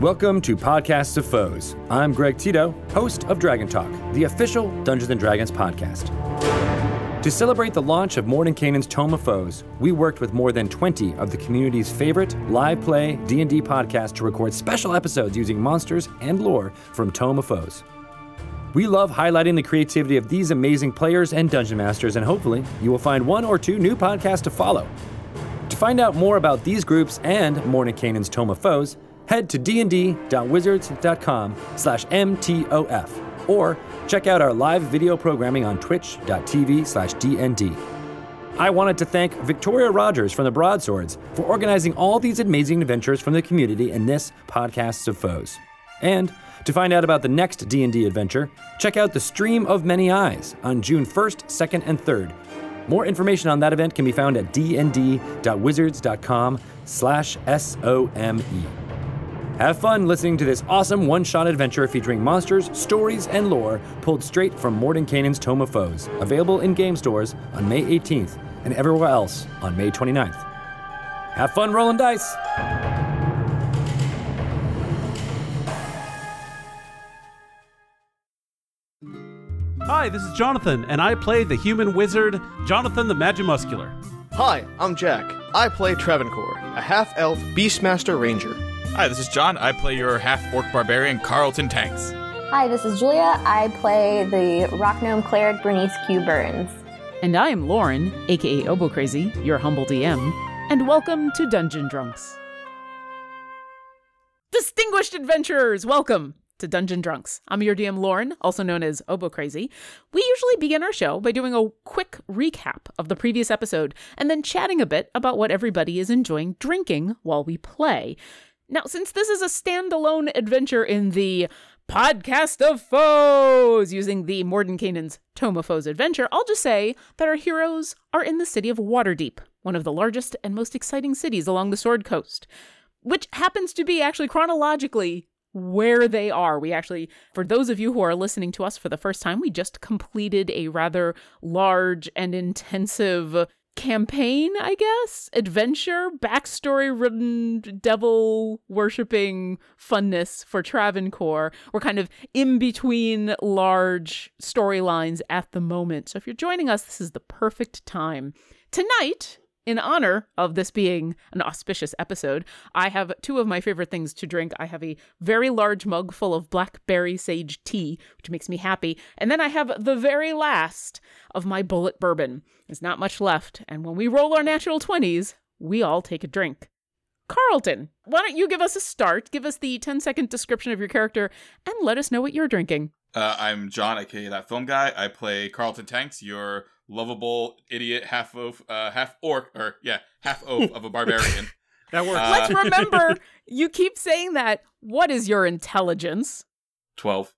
Welcome to Podcasts of Foes. I'm Greg Tito, host of Dragon Talk, the official Dungeons and Dragons podcast. To celebrate the launch of Mordenkainen's Tome of Foes, we worked with more than 20 of the community's favorite live play D&D podcasts to record special episodes using monsters and lore from Tome of Foes. We love highlighting the creativity of these amazing players and dungeon masters, and hopefully, you will find one or two new podcasts to follow. To find out more about these groups and Mordenkainen's Tome of Foes, head to dnd.wizards.com slash mtof or check out our live video programming on twitch.tv slash dnd. I wanted to thank Victoria Rogers from the Broadswords for organizing all these amazing adventures from the community in this Podcasts of Foes. And to find out about the next D&D adventure, check out the Stream of Many Eyes on June 1st, 2nd, and 3rd. More information on that event can be found at dnd.wizards.com slash S-O-M-E. Have fun listening to this awesome one-shot adventure featuring monsters, stories, and lore pulled straight from Mordenkainen's Tome of Foes, available in game stores on May 18th and everywhere else on May 29th. Have fun rolling dice! Hi, this is Jonathan, and I play the human wizard, Jonathan the Magimuscular. Hi, I'm Jack. I play Travancore, a half elf Beastmaster Ranger. Hi, this is John. I play your half orc barbarian, Carlton Tanks. Hi, this is Julia. I play the rock gnome cleric Bernice Q. Burns. And I am Lauren, aka Obo Crazy, your humble DM, and welcome to Dungeon Drunks. Distinguished adventurers, welcome to Dungeon Drunks. I'm your DM Lauren, also known as Obo Crazy. We usually begin our show by doing a quick recap of the previous episode and then chatting a bit about what everybody is enjoying drinking while we play. Now, since this is a standalone adventure in the Podcast of Foes using the Mordenkainen's Tome of Foes adventure, I'll just say that our heroes are in the city of Waterdeep, one of the largest and most exciting cities along the Sword Coast, which happens to be actually chronologically where they are. We actually, for those of you who are listening to us for the first time, we just completed a rather large and intensive campaign, I guess, adventure, backstory ridden, devil worshipping funness for Travancore. We're kind of in between large storylines at the moment. So if you're joining us, this is the perfect time. Tonight, in honor of this being an auspicious episode, I have two of my favorite things to drink. I have a very large mug full of blackberry sage tea, which makes me happy. And then I have the very last of my Bulleit bourbon. There's not much left. And when we roll our natural 20s, we all take a drink. Carlton, why don't you give us a start? Give us the 10 second description of your character and let us know what you're drinking. Uh, I'm John, aka that film guy. I play Carlton Tanks, your lovable idiot half of uh, half orc, or yeah, half oaf of a barbarian. That works. Uh, Let's remember, you keep saying that. What is your intelligence? Twelve.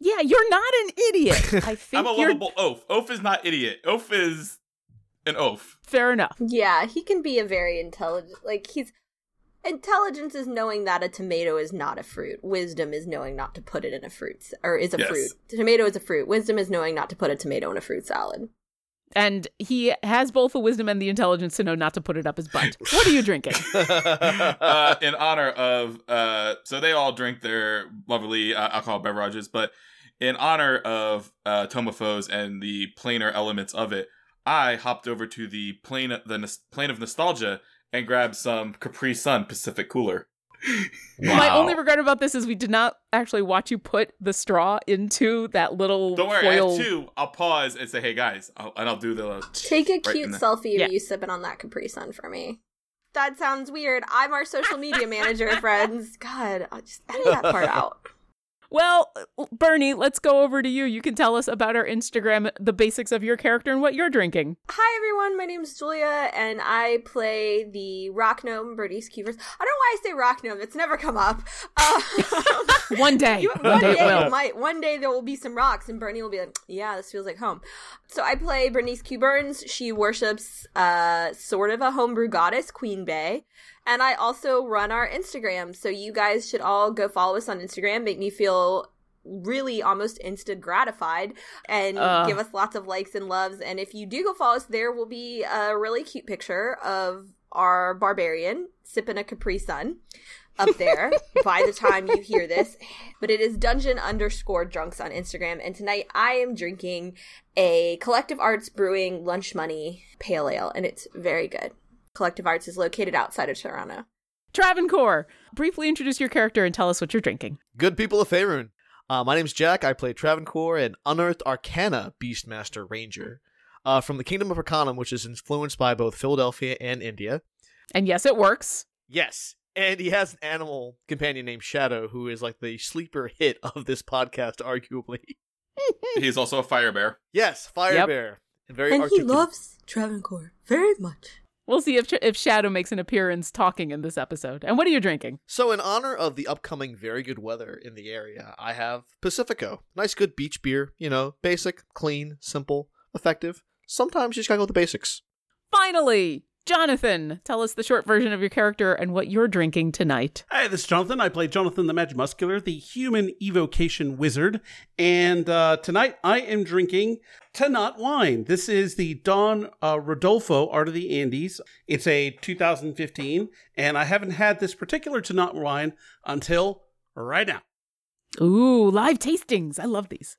Yeah, you're not an idiot. I think I'm a you're lovable oaf. Oaf is not idiot. Oaf is an oaf. fair enough. Yeah, he can be a very intelligent. Like he's intelligence is knowing that a tomato is not a fruit. Wisdom is knowing not to put it in a fruit or is a Yes. fruit. Tomato is a fruit. Wisdom is knowing not to put a tomato in a fruit salad. And he has both the wisdom and the intelligence to know not to put it up his butt. What are you drinking? uh, in honor of uh, so they all drink their lovely uh, alcohol beverages, but in honor of uh, Tome of Foes and the planar elements of it, I hopped over to the plane the nos- plane of nostalgia and grabbed some Capri Sun Pacific Cooler. My only regret about this is we did not actually watch you put the straw into that little Don't worry, I have two. I'll pause and say, "Hey guys," I'll, and I'll do the Take a Right cute in the- selfie Yeah. of you sipping on that Capri Sun for me. That sounds weird. I'm our social media manager, friends. God, I'll just edit that part out. Well, Bernie, let's go over to you. You can tell us about our Instagram, the basics of your character, and what you're drinking. Hi everyone, my name is Julia, and I play the rock gnome Bernice Q Burns. I don't know why I say rock gnome; it's never come up. Uh, One day, you- one day it it might. One day there will be some rocks, and Bernie will be like, "Yeah, this feels like home." So I play Bernice Q Burns. She worships uh, sort of a homebrew goddess, Queen Bay, and I also run our Instagram. So you guys should all go follow us on Instagram. Make me feel really almost instant gratified and Ugh. give us lots of likes and loves and if you do go follow us there will be a really cute picture of our barbarian, sipping a Capri Sun up there by the time you hear this. But it is dungeon underscore drunks on Instagram. And tonight I am drinking a Collective Arts Brewing Lunch Money Pale Ale, and it's very good. Collective Arts is located outside of Toronto. Travancore, briefly introduce your character and tell us what you're drinking. Good people of Faerun. Uh, my name's Jack. I play Travancore, an unearthed Arcana Beastmaster Ranger uh, from the Kingdom of Arcanum, which is influenced by both Philadelphia and India. And yes, it works. Yes, and he has an animal companion named Shadow, who is like the sleeper hit of this podcast, arguably. He's also a fire bear. Yes, Fire Yep. Bear. And very and he loves Travancore very much. We'll see if if Shadow makes an appearance talking in this episode. And what are you drinking? So, in honor of the upcoming very good weather in the area, I have Pacifico. Nice, good beach beer. You know, basic, clean, simple, effective. Sometimes you just gotta go with the basics. Finally, Jonathan, tell us the short version of your character and what you're drinking tonight. Hi, this is Jonathan. I play Jonathan the Magic Muscular, the human evocation wizard. And uh, tonight I am drinking Tannat wine. This is the Don uh, Rodolfo Art of the Andes. It's a 2015, and I haven't had this particular Tannat wine until right now. Ooh, live tastings. I love these.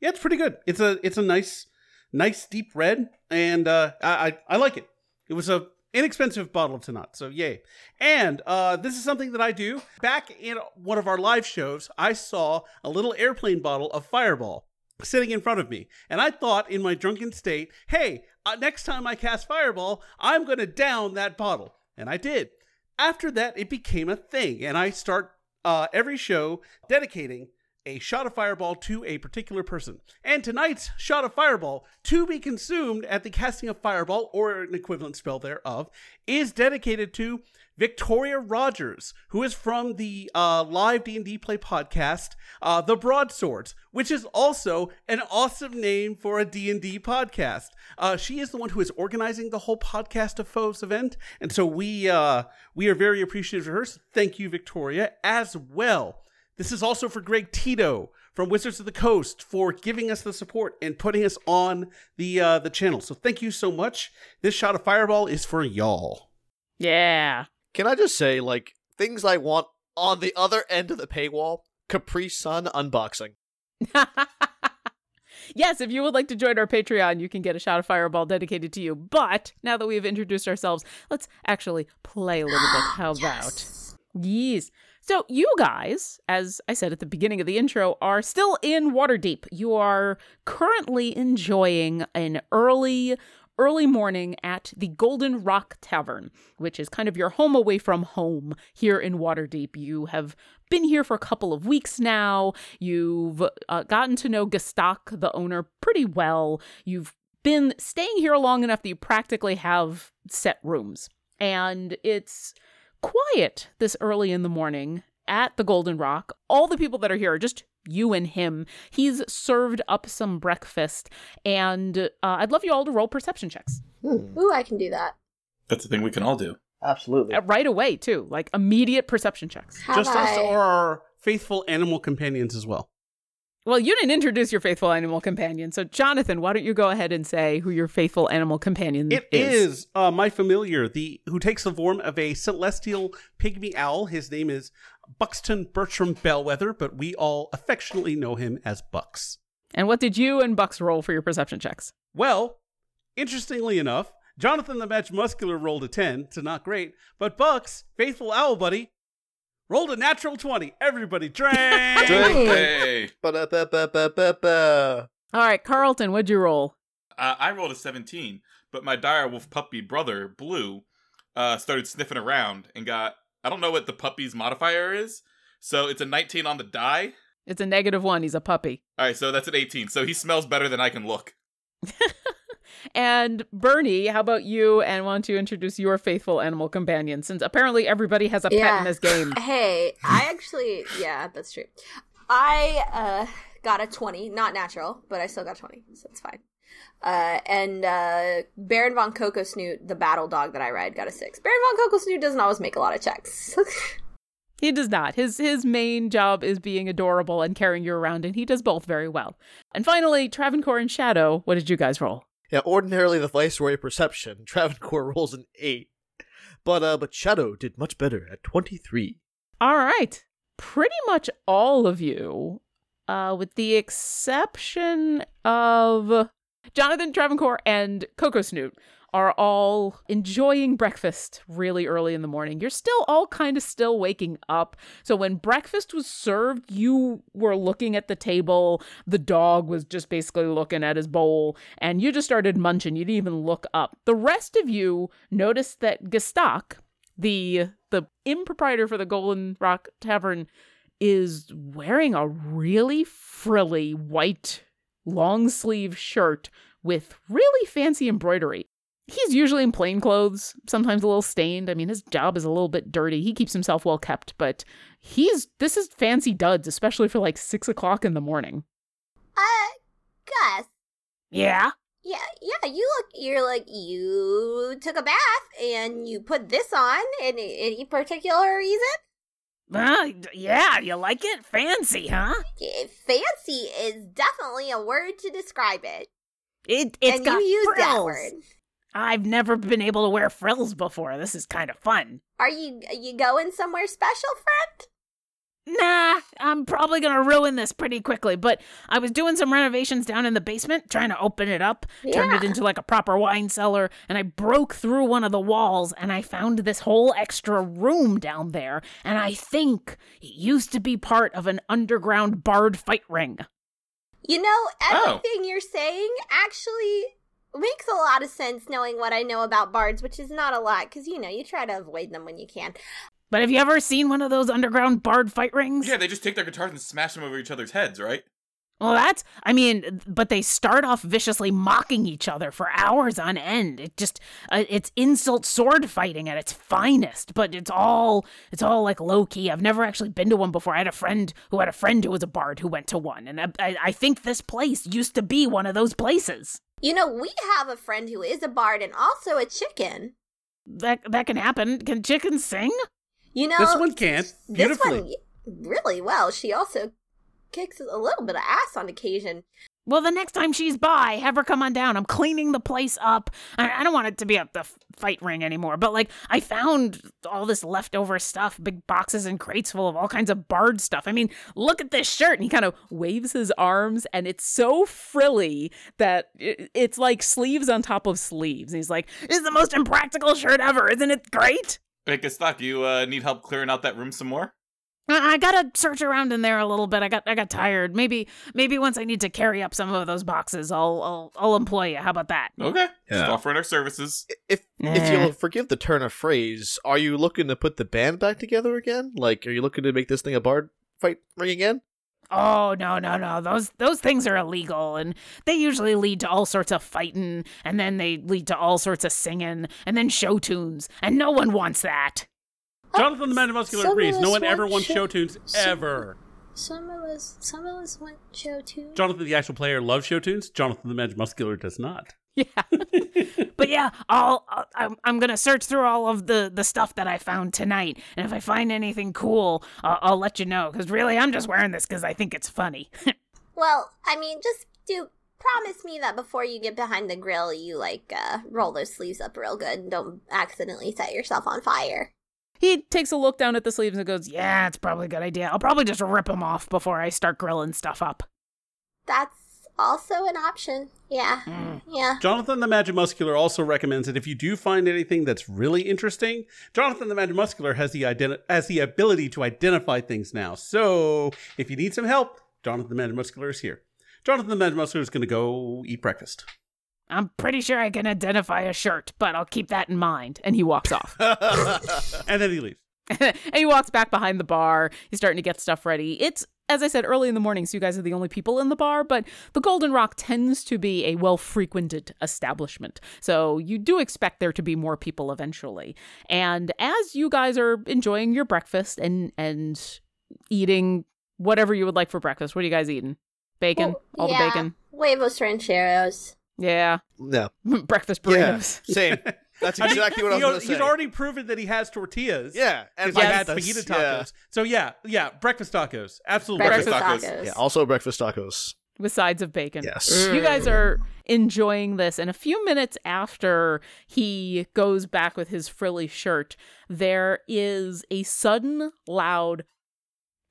Yeah, it's pretty good. It's a it's a nice nice deep red, and uh, I, I I like it. It was a inexpensive bottle of Tannat, so yay. And uh, this is something that I do. Back in one of our live shows, I saw a little airplane bottle of Fireball sitting in front of me, and I thought in my drunken state, hey, uh, next time I cast Fireball, I'm going to down that bottle, and I did. After that, it became a thing, and I start uh, every show dedicating a shot of fireball to a particular person. And tonight's shot of fireball, to be consumed at the casting of fireball or an equivalent spell thereof, is dedicated to Victoria Rogers, who is from the uh, live D&D play podcast, uh, The Broadswords, which is also an awesome name for a D&D podcast. Uh, she is the one who is organizing the whole podcast of Foes event, and so we uh, we are very appreciative of her. So thank you, Victoria, as well. This is also for Greg Tito from Wizards of the Coast for giving us the support and putting us on the uh, the channel. So thank you so much. This shot of fireball is for y'all. Yeah. Can I just say, like, things I want on the other end of the paywall? Capri Sun unboxing. yes, if you would like to join our Patreon, you can get a shot of fireball dedicated to you. But now that we have introduced ourselves, let's actually play a little bit. How about? Yes. So, you guys, as I said at the beginning of the intro, are still in Waterdeep. You are currently enjoying an early, early morning at the Golden Rock Tavern, which is kind of your home away from home here in Waterdeep. You have been here for a couple of weeks now. You've uh, gotten to know Gestak, the owner, pretty well. You've been staying here long enough that you practically have set rooms. And it's quiet this early in the morning at the Golden Rock. All the people that are here are just you and him. He's served up some breakfast, and uh, I'd love you all to roll perception checks Ooh, I can do that. That's the thing we can all do. Absolutely. Uh, right away, too. Like immediate perception checks. Have Just us or our faithful animal companions as well. Well, you didn't introduce your faithful animal companion, so Jonathan, why don't you go ahead and say who your faithful animal companion is? It is uh, my familiar, the who takes the form of a celestial pygmy owl. His name is Buxton Bertram Bellwether, but we all affectionately know him as Bucks. And what did you and Bucks roll for your perception checks? Well, interestingly enough, Jonathan the Match Muscular rolled a 10, so not great, but Bucks, faithful owl buddy, rolled a natural 20. Everybody drank! Drink. All right, Carlton, what'd you roll? uh, I rolled a 17, but my direwolf puppy brother, Blue, uh, started sniffing around and got, I don't know what the puppy's modifier is. So it's a 19 on the die. It's a negative one. He's a puppy. All right, so that's an 18. So he smells better than I can look. And Bernie, how about you? And want to introduce your faithful animal companion, since apparently everybody has a pet Yeah. in this game. Hey, I actually, yeah, that's true. I uh, got a 20, not natural, but I still got 20, so it's fine. Uh, and uh, Baron von Coco Snoot, the battle dog that I ride, got a 6. Baron von Coco Snoot doesn't always make a lot of checks. He does not. His his main job is being adorable and carrying you around, and he does both very well. And finally, Travancore and Shadow. What did you guys roll? Yeah, ordinarily the Viceroy Perception, Travancore rolls an 8. but uh, but Shadow did much better at 23. All right. Pretty much all of you, uh, with the exception of Jonathan Travancore and Coco Snoot, are all enjoying breakfast really early in the morning. You're still all kind of still waking up. So when breakfast was served, you were looking at the table. The dog was just basically looking at his bowl, and you just started munching. You didn't even look up. The rest of you noticed that Gestak, the the improprietor for the Golden Rock Tavern is wearing a really frilly white long sleeve shirt with really fancy embroidery. He's usually in plain clothes, sometimes a little stained. I mean, his job is a little bit dirty. He keeps himself well kept, but he's this is fancy duds, especially for like six o'clock in the morning. Uh, Gus. Yeah. Yeah, yeah. You look. You're like you took a bath and you put this on. Any any particular reason? Uh, yeah, you like it? Fancy, huh? Fancy is definitely a word to describe it. It it's and got you use that word. I've never been able to wear frills before. This is kind of fun. Are you you going somewhere special, friend? Nah, I'm probably gonna ruin this pretty quickly, but I was doing some renovations down in the basement, trying to open it up, turn it into like a proper wine cellar, and I broke through one of the walls and I found this whole extra room down there, and I think it used to be part of an underground bard fight ring. You know, Oh. everything you're saying actually makes a lot of sense knowing what I know about bards, which is not a lot because you know you try to avoid them when you can. But have you ever seen one of those underground bard fight rings? Yeah, they just take their guitars and smash them over each other's heads, right? Well, that's, I mean, but they start off viciously mocking each other for hours on end. It just, uh, it's insult sword fighting at its finest, but it's all, it's all like low key. I've never actually been to one before. I had a friend who had a friend who was a bard who went to one, and I, I, I think this place used to be one of those places. You know, we have a friend who is a bard and also a chicken. That, that can happen. Can chickens sing? You know, This one can This beautifully. one really well. She also kicks a little bit of ass on occasion. Well, the next time she's by, have her come on down. I'm cleaning the place up. I, I don't want it to be a the fight ring anymore, but like I found all this leftover stuff, big boxes and crates full of all kinds of bard stuff. I mean, look at this shirt. And he kind of waves his arms, and it's so frilly that it, it's like sleeves on top of sleeves. And he's like, "This is the most impractical shirt ever, isn't it great?" Hey, Gestak, you uh, need help clearing out that room some more? I I gotta search around in there a little bit. I got I got tired. Maybe maybe once I need to carry up some of those boxes, I'll I'll I'll employ you. How about that? Okay. Just Yeah. offering our services. If if you'll eh. forgive the turn of phrase, are you looking to put the band back together again? Like, are you looking to make this thing a bard fight ring again? Oh no no no! Those those things are illegal, and they usually lead to all sorts of fighting, and then they lead to all sorts of singing, and then show tunes, and no one wants that. Jonathan the Man of Muscular Some of agrees. No one ever want wants show- show tunes ever. Some of us, some of us want show too. Jonathan the actual player loves show tunes. Jonathan the Man of Muscular does not. Yeah, but yeah, I'll, I'll I'm I'm gonna search through all of the the stuff that I found tonight, and if I find anything cool, uh, I'll let you know. Because really, I'm just wearing this because I think it's funny. Well, I mean, just do promise me that before you get behind the grill, you like uh, roll those sleeves up real good and don't accidentally set yourself on fire. He takes a look down at the sleeves and goes, "Yeah, it's probably a good idea. I'll probably just rip them off before I start grilling stuff up." That's also an option. Yeah, Mm. yeah. Jonathan the Magic Muscular also recommends that if you do find anything that's really interesting, Jonathan the Magic Muscular has the identi- has the ability to identify things now. So if you need some help, Jonathan the Magic Muscular is here. Jonathan the Magic Muscular is going to go eat breakfast. I'm pretty sure I can identify a shirt, but I'll keep that in mind. And he walks off. And then he leaves. and he walks back behind the bar. He's starting to get stuff ready. It's, as I said, early in the morning, so you guys are the only people in the bar, but the Golden Rock tends to be a well frequented establishment. So you do expect there to be more people eventually. And as you guys are enjoying your breakfast and, and eating whatever you would like for breakfast, what are you guys eating? Bacon? Well, All yeah. the bacon? Huevos rancheros. Yeah. no. Breakfast Yeah. burritos. Same. That's exactly what I was he- going to say. He's already proven that he has tortillas. yeah, and Because I had that's- fajita yeah. tacos. So yeah, yeah, breakfast tacos. Absolutely. Breakfast Breakfast tacos. tacos. Yeah, also breakfast tacos. with sides of bacon. Yes. You guys are enjoying this, and a few minutes after he goes back with his frilly shirt, there is a sudden loud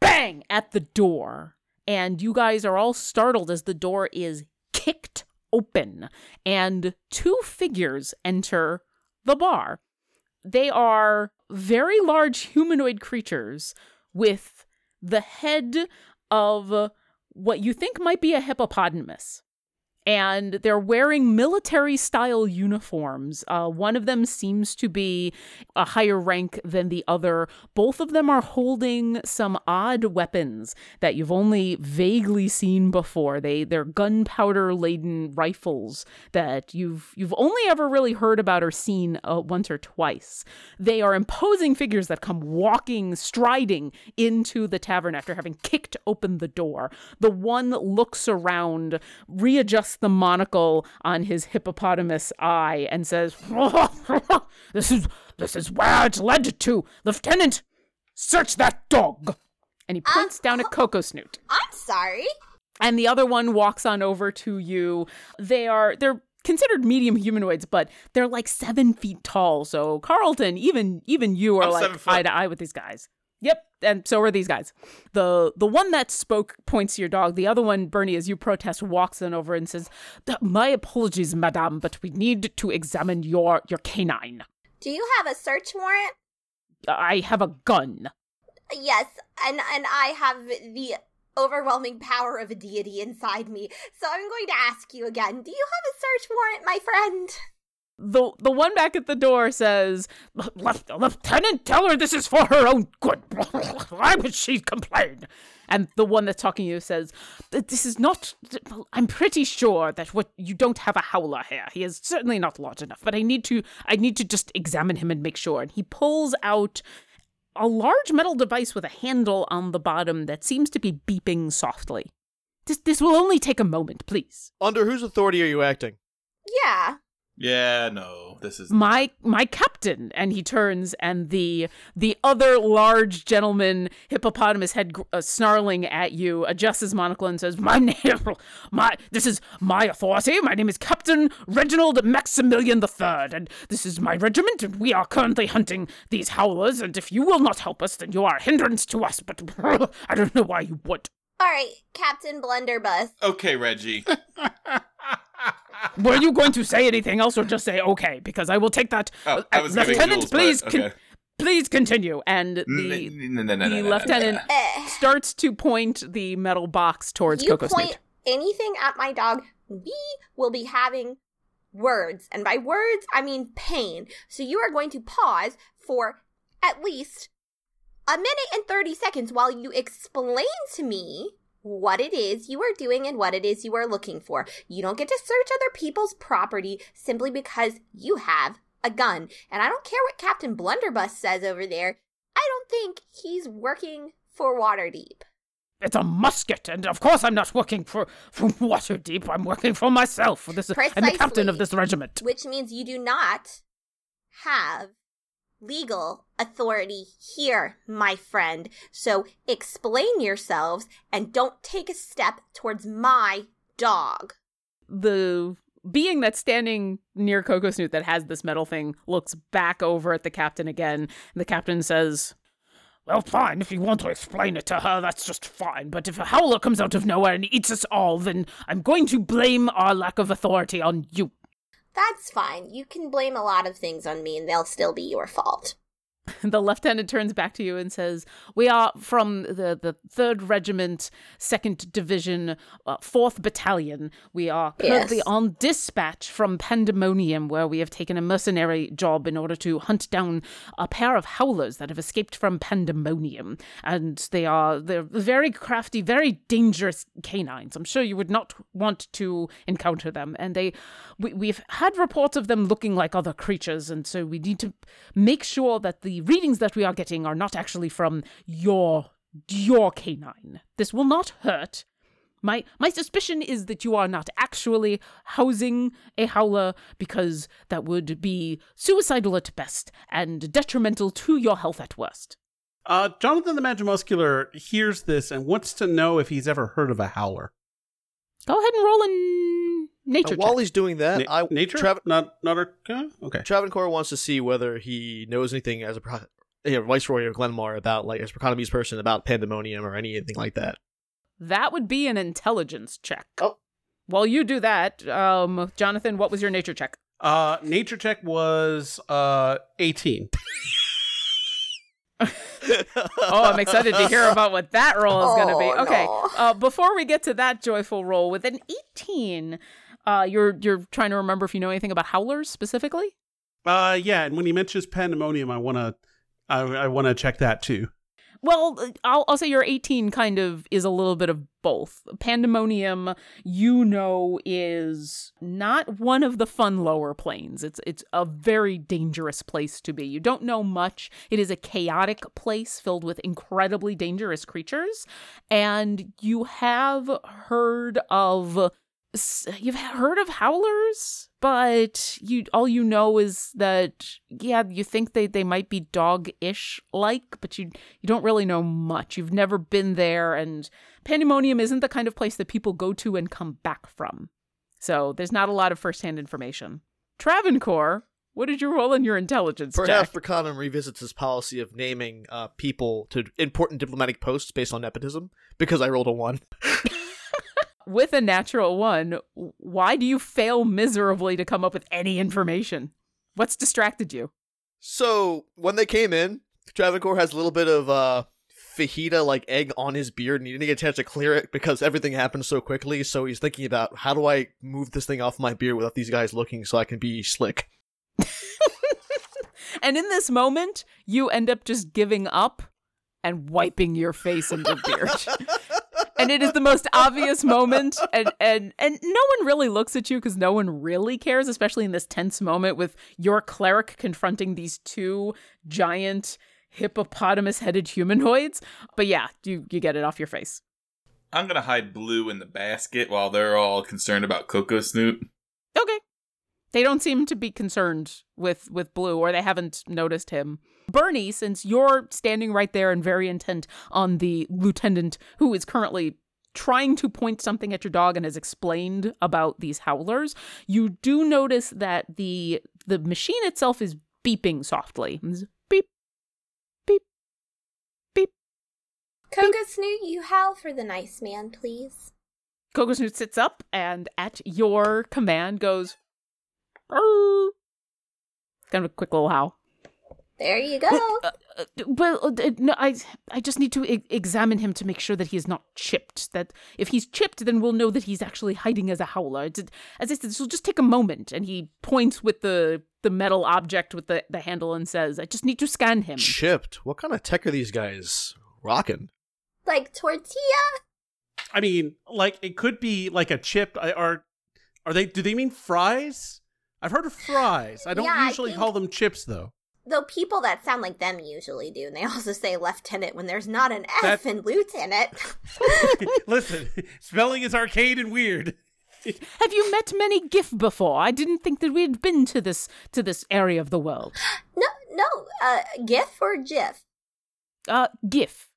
bang at the door. And you guys are all startled as the door is kicked open, and two figures enter the bar. They are very large humanoid creatures with the head of what you think might be a hippopotamus. And they're wearing military style uniforms. Uh, one of them seems to be a higher rank than the other. Both of them are holding some odd weapons that you've only vaguely seen before. They they're gunpowder laden rifles that you've you've only ever really heard about or seen uh, once or twice. They are imposing figures that come walking, striding into the tavern after having kicked open the door. The one looks around, readjusts the monocle on his hippopotamus eye, and says, "This is this is where it's led to, Lieutenant. Search that dog." And he points down at uh, Coco Snoot I'm sorry. and the other one walks on over to you. They are they're considered medium humanoids, but they're like seven feet tall. So Carlton, even even you are I'm like eye to eye with these guys. Yep, and so are these guys. The the one that spoke points to your dog. The other one, Bernie, as you protest, walks on over and says, "My apologies, madame, but we need to examine your your canine. Do you have a search warrant? I have a gun." Yes, and and I have the overwhelming power of a deity inside me. So I'm going to ask you again. Do you have a search warrant, my friend? The the one back at the door says, "Lieutenant, tell her this is for her own good. Why would she complain?" And the one that's talking to you says, "This is not. I'm pretty sure that what you don't have a howler here. He is certainly not large enough. But I need to. I need to just examine him and make sure." And he pulls out a large metal device with a handle on the bottom that seems to be beeping softly. This this will only take a moment, please. Under whose authority are you acting? Yeah. Yeah, no, this is my my captain and he turns and the the other large gentleman hippopotamus head uh, snarling at you adjusts his monocle and says my name my this is my authority my name is captain reginald maximilian the third and this is my regiment and we are currently hunting these howlers and if you will not help us then you are a hindrance to us but i don't know why you would All right, Captain Blunderbuss. okay, Reggie. were you going to say anything else or just say okay because i will take that Oh, I was giving lieutenant Jules, but please con- please continue and the no, no, no, the no, no, no. lieutenant Eh. starts to point the metal box towards you Coco point Snoot. anything at my dog, we will be having words. And by words, I mean pain. So you are going to pause for at least a minute and 30 seconds while you explain to me what it is you are doing and what it is you are looking for. You don't get to search other people's property simply because you have a gun. And I don't care what Captain Blunderbuss says over there. I don't think he's working for Waterdeep. It's a musket, and of course I'm not working for, for Waterdeep. I'm working for myself. This, I'm the captain of this regiment. which means you do not have legal authority here, my friend. So explain yourselves and don't take a step towards my dog. The being that's standing near Coco Snoot that has this metal thing looks back over at the captain again, and the captain says, Well, fine, if you want to explain it to her, that's just fine. But if a howler comes out of nowhere and eats us all, then I'm going to blame our lack of authority on you. That's fine. You can blame a lot of things on me and they'll still be your fault. the lieutenant turns back to you and says, "We are from the the third regiment, second division, uh, fourth battalion. We are currently Yes. on dispatch from Pandemonium, where we have taken a mercenary job in order to hunt down a pair of howlers that have escaped from Pandemonium, and they are they're very crafty, very dangerous canines. I'm sure you would not want to encounter them, and they we, we've had reports of them looking like other creatures, and so we need to make sure that the readings that we are getting are not actually from your your canine. This will not hurt. My my suspicion is that you are not actually housing a howler because that would be suicidal at best and detrimental to your health at worst. Uh, Jonathan the Magimuscular hears this and wants to know if he's ever heard of a howler. Go ahead and roll in nature. And while he's doing that, Na- I nature, Trav- not not Arcana. Okay. Travancore wants to see whether he knows anything as a pro- you know, viceroy of Glenmar about like as Economy's person about pandemonium or anything like that. that would be an intelligence check. Oh. While you do that, um, Jonathan, what was your nature check? Uh, nature check was uh 18. Oh, I'm excited to hear about what that roll is going to be. Oh, Okay, no. uh, before we get to that joyful roll, with an 18, uh, you're you're trying to remember if you know anything about howlers specifically. Uh, yeah, and when he mentions pandemonium, I wanna, I, I wanna check that too. Well, I'll, I'll say your 18 kind of is a little bit of both. Pandemonium, you know, is not one of the fun lower planes. It's it's a very dangerous place to be. You don't know much. It is a chaotic place filled with incredibly dangerous creatures, and you have heard of you've heard of howlers but you all you know is that yeah you think they, they might be dog-ish like but you you don't really know much you've never been there and pandemonium isn't the kind of place that people go to and come back from so there's not a lot of first-hand information travancore what did you roll in your intelligence Perhaps check? Revisits his policy of naming uh, people to important diplomatic posts based on nepotism because I rolled a one. with a natural one why do you fail miserably to come up with any information what's distracted you So when they came in, Travancore has a little bit of uh fajita like egg on his beard and he didn't get a chance to clear it because everything happened so quickly. So he's thinking about how do I move this thing off my beard without these guys looking so I can be slick. And in this moment, you end up just giving up and wiping your face and your beard. and it is the most obvious moment and and and no one really looks at you because no one really cares especially in this tense moment with your cleric confronting these two giant hippopotamus headed humanoids but yeah you you get it off your face I'm gonna hide Blue in the basket while they're all concerned about Coco Snoot. Okay. They don't seem to be concerned with with Blue or they haven't noticed him. Bernie, since you're standing right there and very intent on the lieutenant who is currently trying to point something at your dog and has explained about these howlers, you do notice that the the machine itself is beeping softly. It's Beep. Beep. Beep. Coco Snoot, you howl for the nice man, please. Coco Snoot sits up and at your command goes "Arr." kind of a quick little howl. There you go. Uh, uh, well, uh, no, I I just need to e- examine him to make sure that he is not chipped. That if he's chipped, then we'll know that he's actually hiding as a howler. It's, as I said, this will just take a moment. And he points with the the metal object with the, the handle and says, "I just need to scan him." Chipped. What kind of tech are these guys rocking? like tortilla? I mean, like it could be like a chip. Are are they? Do they mean fries? I've heard of fries. I don't Yeah, I usually think- call them chips though. Though people that sound like them usually do, and they also say lieutenant when there's not an F That- in lieutenant. Listen, spelling is arcade and weird. Have you met many giff before? I didn't think that we had been to this to this area of the world. no, no, uh, GIF or GIF? Uh, GIF.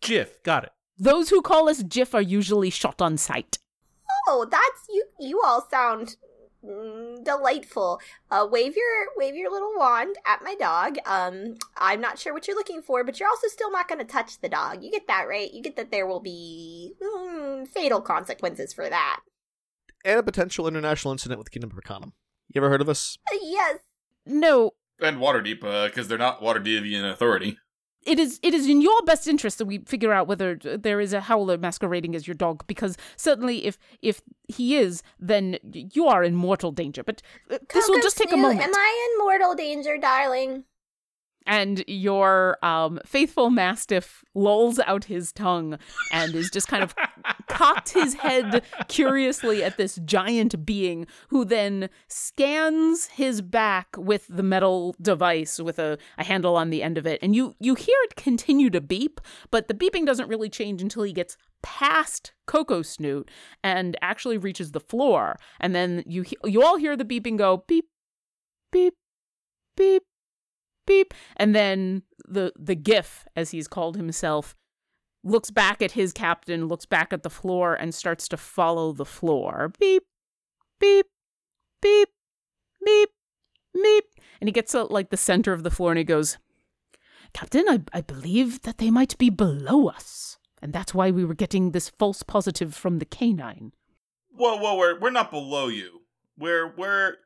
Jif, got it. Those who call us GIF are usually shot on sight. Oh, that's you. You all sound mm, delightful. Uh, wave your wave your little wand at my dog. Um, I'm not sure what you're looking for, but you're also still not going to touch the dog. You get that right? You get that there will be mm, fatal consequences for that. And a potential international incident with Kingdom of Arcanum. You ever heard of us? Uh, yes. No, And Waterdeep, because they're not Waterdeepian authority. It is it is in your best interest that we figure out whether there is a howler masquerading as your dog because certainly if if he is then you are in mortal danger. But uh, this will just take a moment. Am I in mortal danger, darling? And your um faithful mastiff lolls out his tongue and is just kind of cocked his head curiously at this giant being who then scans his back with the metal device with a, a handle on the end of it. And you you hear it continue to beep but the beeping doesn't really change until he gets past Coco Snoot and actually reaches the floor. And then you you all hear the beeping go beep beep beep beep and then the the giff as he's called himself looks back at his captain, looks back at the floor, and starts to follow the floor. Beep, beep, beep, beep, beep. And he gets to like the center of the floor and he goes, Captain, I, I believe that they might be below us. And that's why we were getting this false positive from the canine. Whoa, whoa, we're we're not below you. We're we're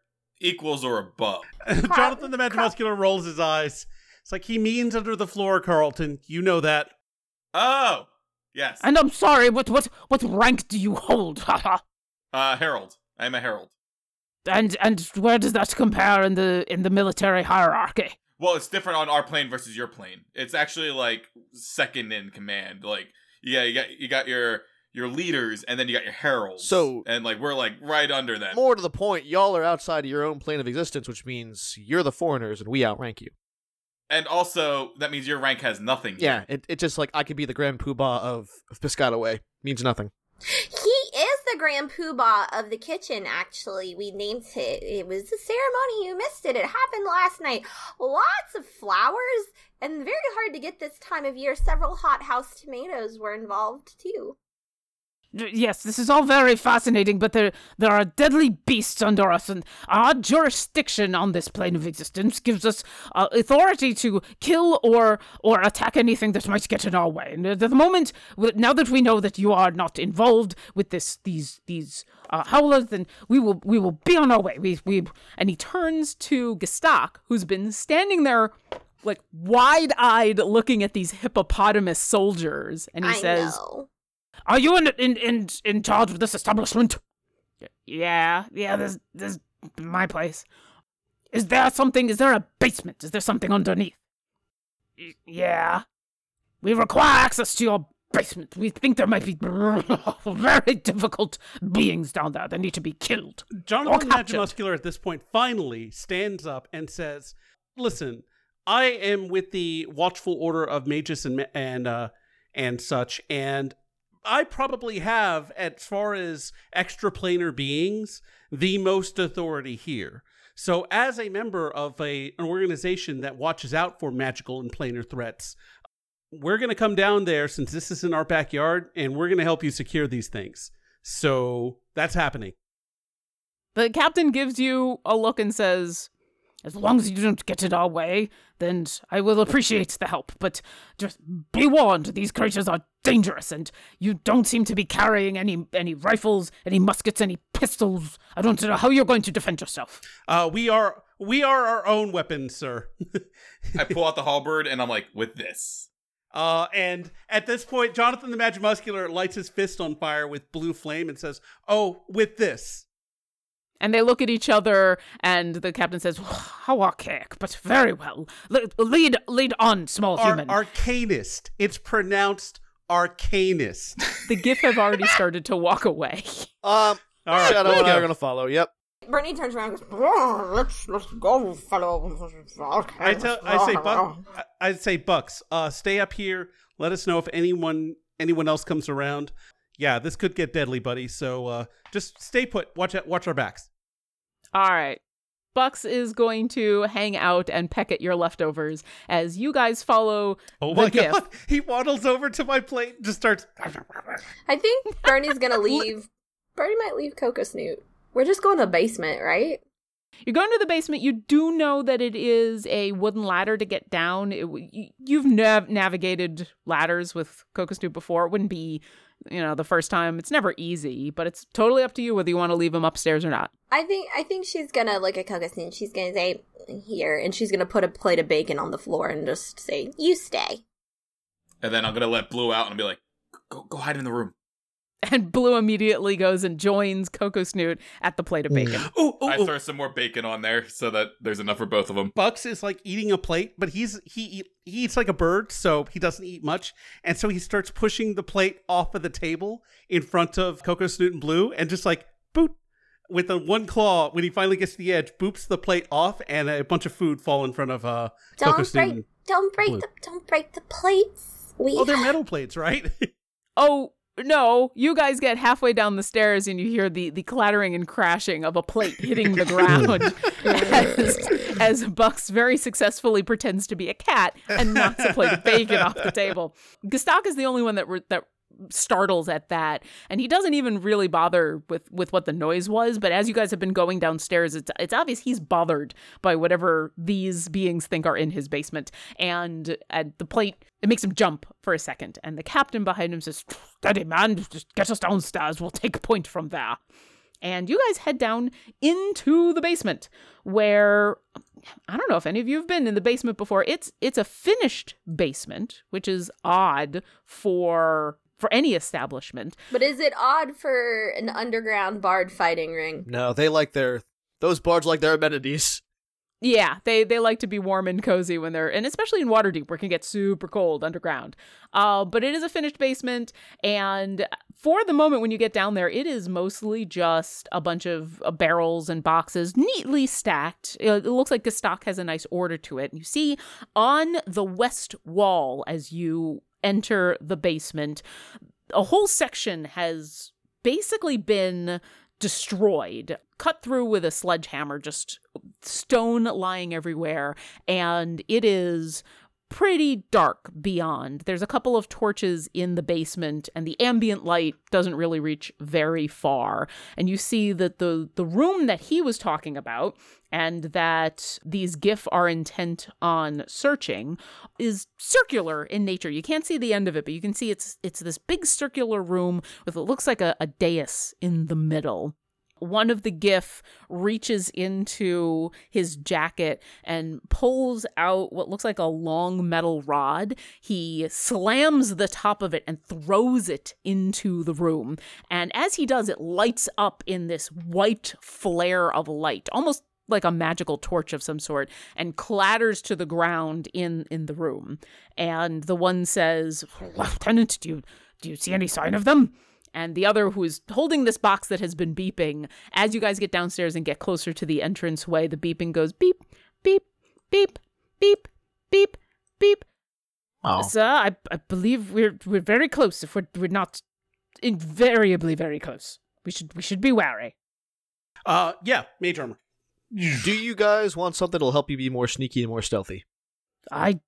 equals or above. Jonathan the Magic Muscular rolls his eyes. It's like he means under the floor, Carlton. You know that. Oh, yes. And I'm sorry, what what what rank do you hold? Haha. Uh, Herald. I'm a herald. and and where does that compare in the in the military hierarchy? Well, it's different on our plane versus your plane. It's actually like second in command. Like, yeah, you got you got your your leaders, and then you got your heralds. So- and like we're like right under them. More to the point, y'all are outside of your own plane of existence, which means you're the foreigners and we outrank you. And also, that means your rank has nothing. here. Yeah, it, it's just like I could be the Grand Poobah of, of Piscataway. Means nothing. He is the Grand Poobah of the kitchen, actually. We named it. It was a ceremony. You missed it. It happened last night. Lots of flowers, and very hard to get this time of year. Several hothouse tomatoes were involved, too. Yes, this is all very fascinating, but there there are deadly beasts under us, and our jurisdiction on this plane of existence gives us uh, authority to kill or or attack anything that might get in our way. And at the moment, now that we know that you are not involved with this these these uh, howlers, then we will we will be on our way. We we and he turns to Gestak, who's been standing there. Like wide eyed looking at these hippopotamus soldiers, and he I says, know. Are you in in in in charge of this establishment? Yeah, yeah. This this is my place. Is there something? Is there a basement? Is there something underneath? Y- yeah. We require access to your basement. We think there might be very difficult beings down there that need to be killed. Jonathan the Magic. Muscular at this point finally stands up and says, "Listen, I am with the Watchful Order of Magus and and uh, and such, and I probably have, as far as extraplanar beings, the most authority here. So, as a member of a an organization that watches out for magical and planar threats." We're going to come down there since this is in our backyard, and we're going to help you secure these things. So that's happening. The captain gives you a look and says, As long as you don't get in our way, then I will appreciate the help. But just be warned, these creatures are dangerous, and you don't seem to be carrying any any rifles, any muskets, any pistols. I don't know how you're going to defend yourself. Uh, we are we are our own weapons, sir. I pull out the halberd and I'm like, with this. uh, and at this point, Jonathan the Magic Muscular lights his fist on fire with blue flame and says, "Oh, with this." And they look at each other, and the captain says, How archaic, but very well. Le- lead, lead on, small Ar- human. arcanist. It's pronounced arcanist. the giff have already started to walk away. Um, All right, Shadow and I are gonna follow. Yep. Bernie turns around and goes, "Oh, let's, let's go, fellow. I tell, I say, Buck, I- I say, Bucks, uh, stay up here. Let us know if anyone anyone else comes around. Yeah, this could get deadly, buddy. So uh, just stay put. Watch out. Watch our backs. All right. Bucks is going to hang out and peck at your leftovers as you guys follow Oh the my giff. god! He waddles over to my plate, and just starts. I think Bernie's gonna leave. Bernie might leave Coco Snoot. We're just going to the basement, right? You're going to the basement. You do know that it is a wooden ladder to get down. It, you- you've nav- navigated ladders with Coco Snoot before. It wouldn't be, you know, the first time. It's never easy, but it's totally up to you whether you want to leave him upstairs or not. I think I think she's gonna look at Coco Snoot. She's gonna say here, and she's gonna put a plate of bacon on the floor and just say, "You stay." And then I'm gonna let Blue out and be like, go go hide in the room. And Blue immediately goes and joins Coco Snoot at the plate of bacon. Ooh, ooh, I ooh. throw some more bacon on there so that there's enough for both of them. Bucks is like eating a plate, but he's he he eats like a bird, so he doesn't eat much, and so he starts pushing the plate off of the table in front of Coco Snoot and Blue, and just like boot with the one claw. When he finally gets to the edge, boops the plate off, and a bunch of food fall in front of uh Coco Don't Snoot. break, and- don't break Blue. the, don't break the plates. We Oh, they're metal plates, right? Oh, no, you guys get halfway down the stairs and you hear the, the clattering and crashing of a plate hitting the ground as, as Bucks very successfully pretends to be a cat and knocks a plate of bacon off the table. Gestak is the only one that re- that startles at that. And he doesn't even really bother with with what the noise was but as you guys have been going downstairs it's it's obvious he's bothered by whatever these beings think are in his basement. And at the plate it makes him jump for a second and the captain behind him says steady man just get us downstairs. We'll take point from there. And you guys head down into the basement where I don't know if any of you have been in the basement before. It's it's a finished basement, which is odd for for any establishment. But is it odd for an underground bard fighting ring? No, they like their those bards like their amenities. Yeah, they they like to be warm and cozy when they're and especially in Waterdeep where it can get super cold underground. Uh, but it is a finished basement, and for the moment when you get down there, it is mostly just a bunch of uh, barrels and boxes neatly stacked. It, it looks like the stock has a nice order to it. And You see on the west wall as you enter the basement, a whole section has basically been destroyed, cut through with a sledgehammer, just stone lying everywhere, and it is pretty dark beyond. There's a couple of torches in the basement and the ambient light doesn't really reach very far. And you see that the the room that he was talking about and that these giff are intent on searching is circular in nature. You can't see the end of it, but you can see it's it's this big circular room with what looks like a, a dais in the middle one of the giff reaches into his jacket and pulls out what looks like a long metal rod. He slams the top of it and throws it into the room. And as he does, it lights up in this white flare of light, almost like a magical torch of some sort and clatters to the ground in in the room and the one says lieutenant do you do you see any sign of them and the other who's holding this box that has been beeping. As you guys get downstairs and get closer to the entranceway, the beeping goes beep, beep, beep, beep, beep, beep. Oh. Sir, I, I believe we're we're very close. If we're we're not invariably very close, we should we should be wary. Uh, yeah, mage armor. Do you guys want something that'll help you be more sneaky and more stealthy? I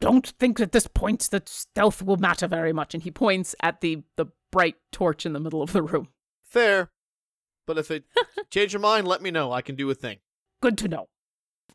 don't think at this point that stealth will matter very much. And he points at the the bright torch in the middle of the room. Fair. But if it change your mind, let me know. I can do a thing. Good to know.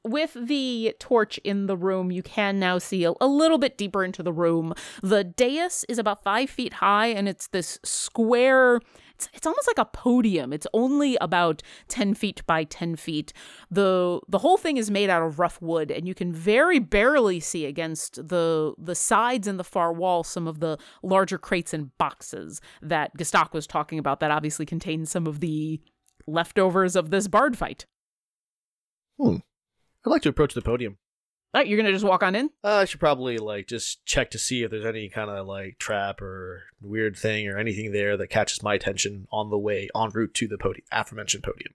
With the torch in the room, you can now see a, a, little bit deeper into the room. The dais is about five feet high, and it's this square it's it's almost like a podium. It's only about 10 feet by 10 feet. The the whole thing is made out of rough wood and you can very barely see against the the sides and the far wall some of the larger crates and boxes that Gestak was talking about that obviously contain some of the leftovers of this bard fight. Hmm. I'd like to approach the podium. Right, you're gonna just walk on in. Uh, I should probably like just check to see if there's any kind of like trap or weird thing or anything there that catches my attention on the way en route to the podium, aforementioned podium.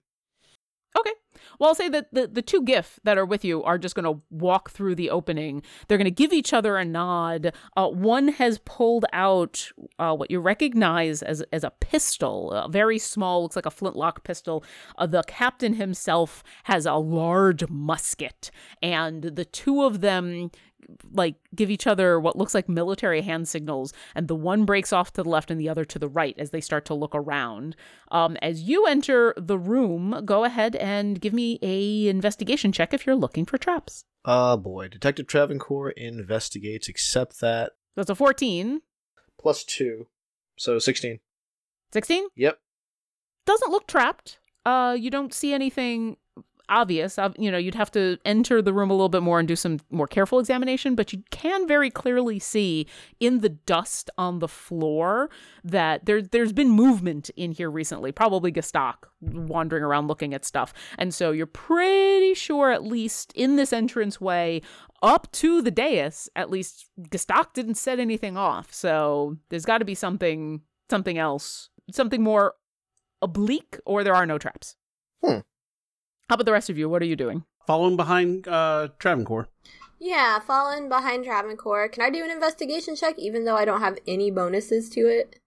Well, I'll say that the, the two giff that are with you are just going to walk through the opening. They're going to give each other a nod. Uh, one has pulled out uh, what you recognize as, as a pistol, a very small, looks like a flintlock pistol. Uh, the captain himself has a large musket, and the two of them like give each other what looks like military hand signals and the one breaks off to the left and the other to the right as they start to look around. Um, as you enter the room go ahead and give me a investigation check if you're looking for traps. Oh boy. Detective Travancore investigates except that. That's a 14 plus 2 so 16 16 yep. Doesn't look trapped. Uh you don't see anything obvious. You know, you'd have to enter the room a little bit more and do some more careful examination, but you can very clearly see in the dust on the floor that there there's been movement in here recently. Probably Gestak wandering around looking at stuff, and so you're pretty sure, at least in this entranceway up to the dais, at least Gestak didn't set anything off. So there's got to be something something else, something more oblique, or there are no traps. Hmm. How about the rest of you? What are you doing? Following behind uh, Travancore. Yeah, following behind Travancore. Can I do an investigation check even though I don't have any bonuses to it?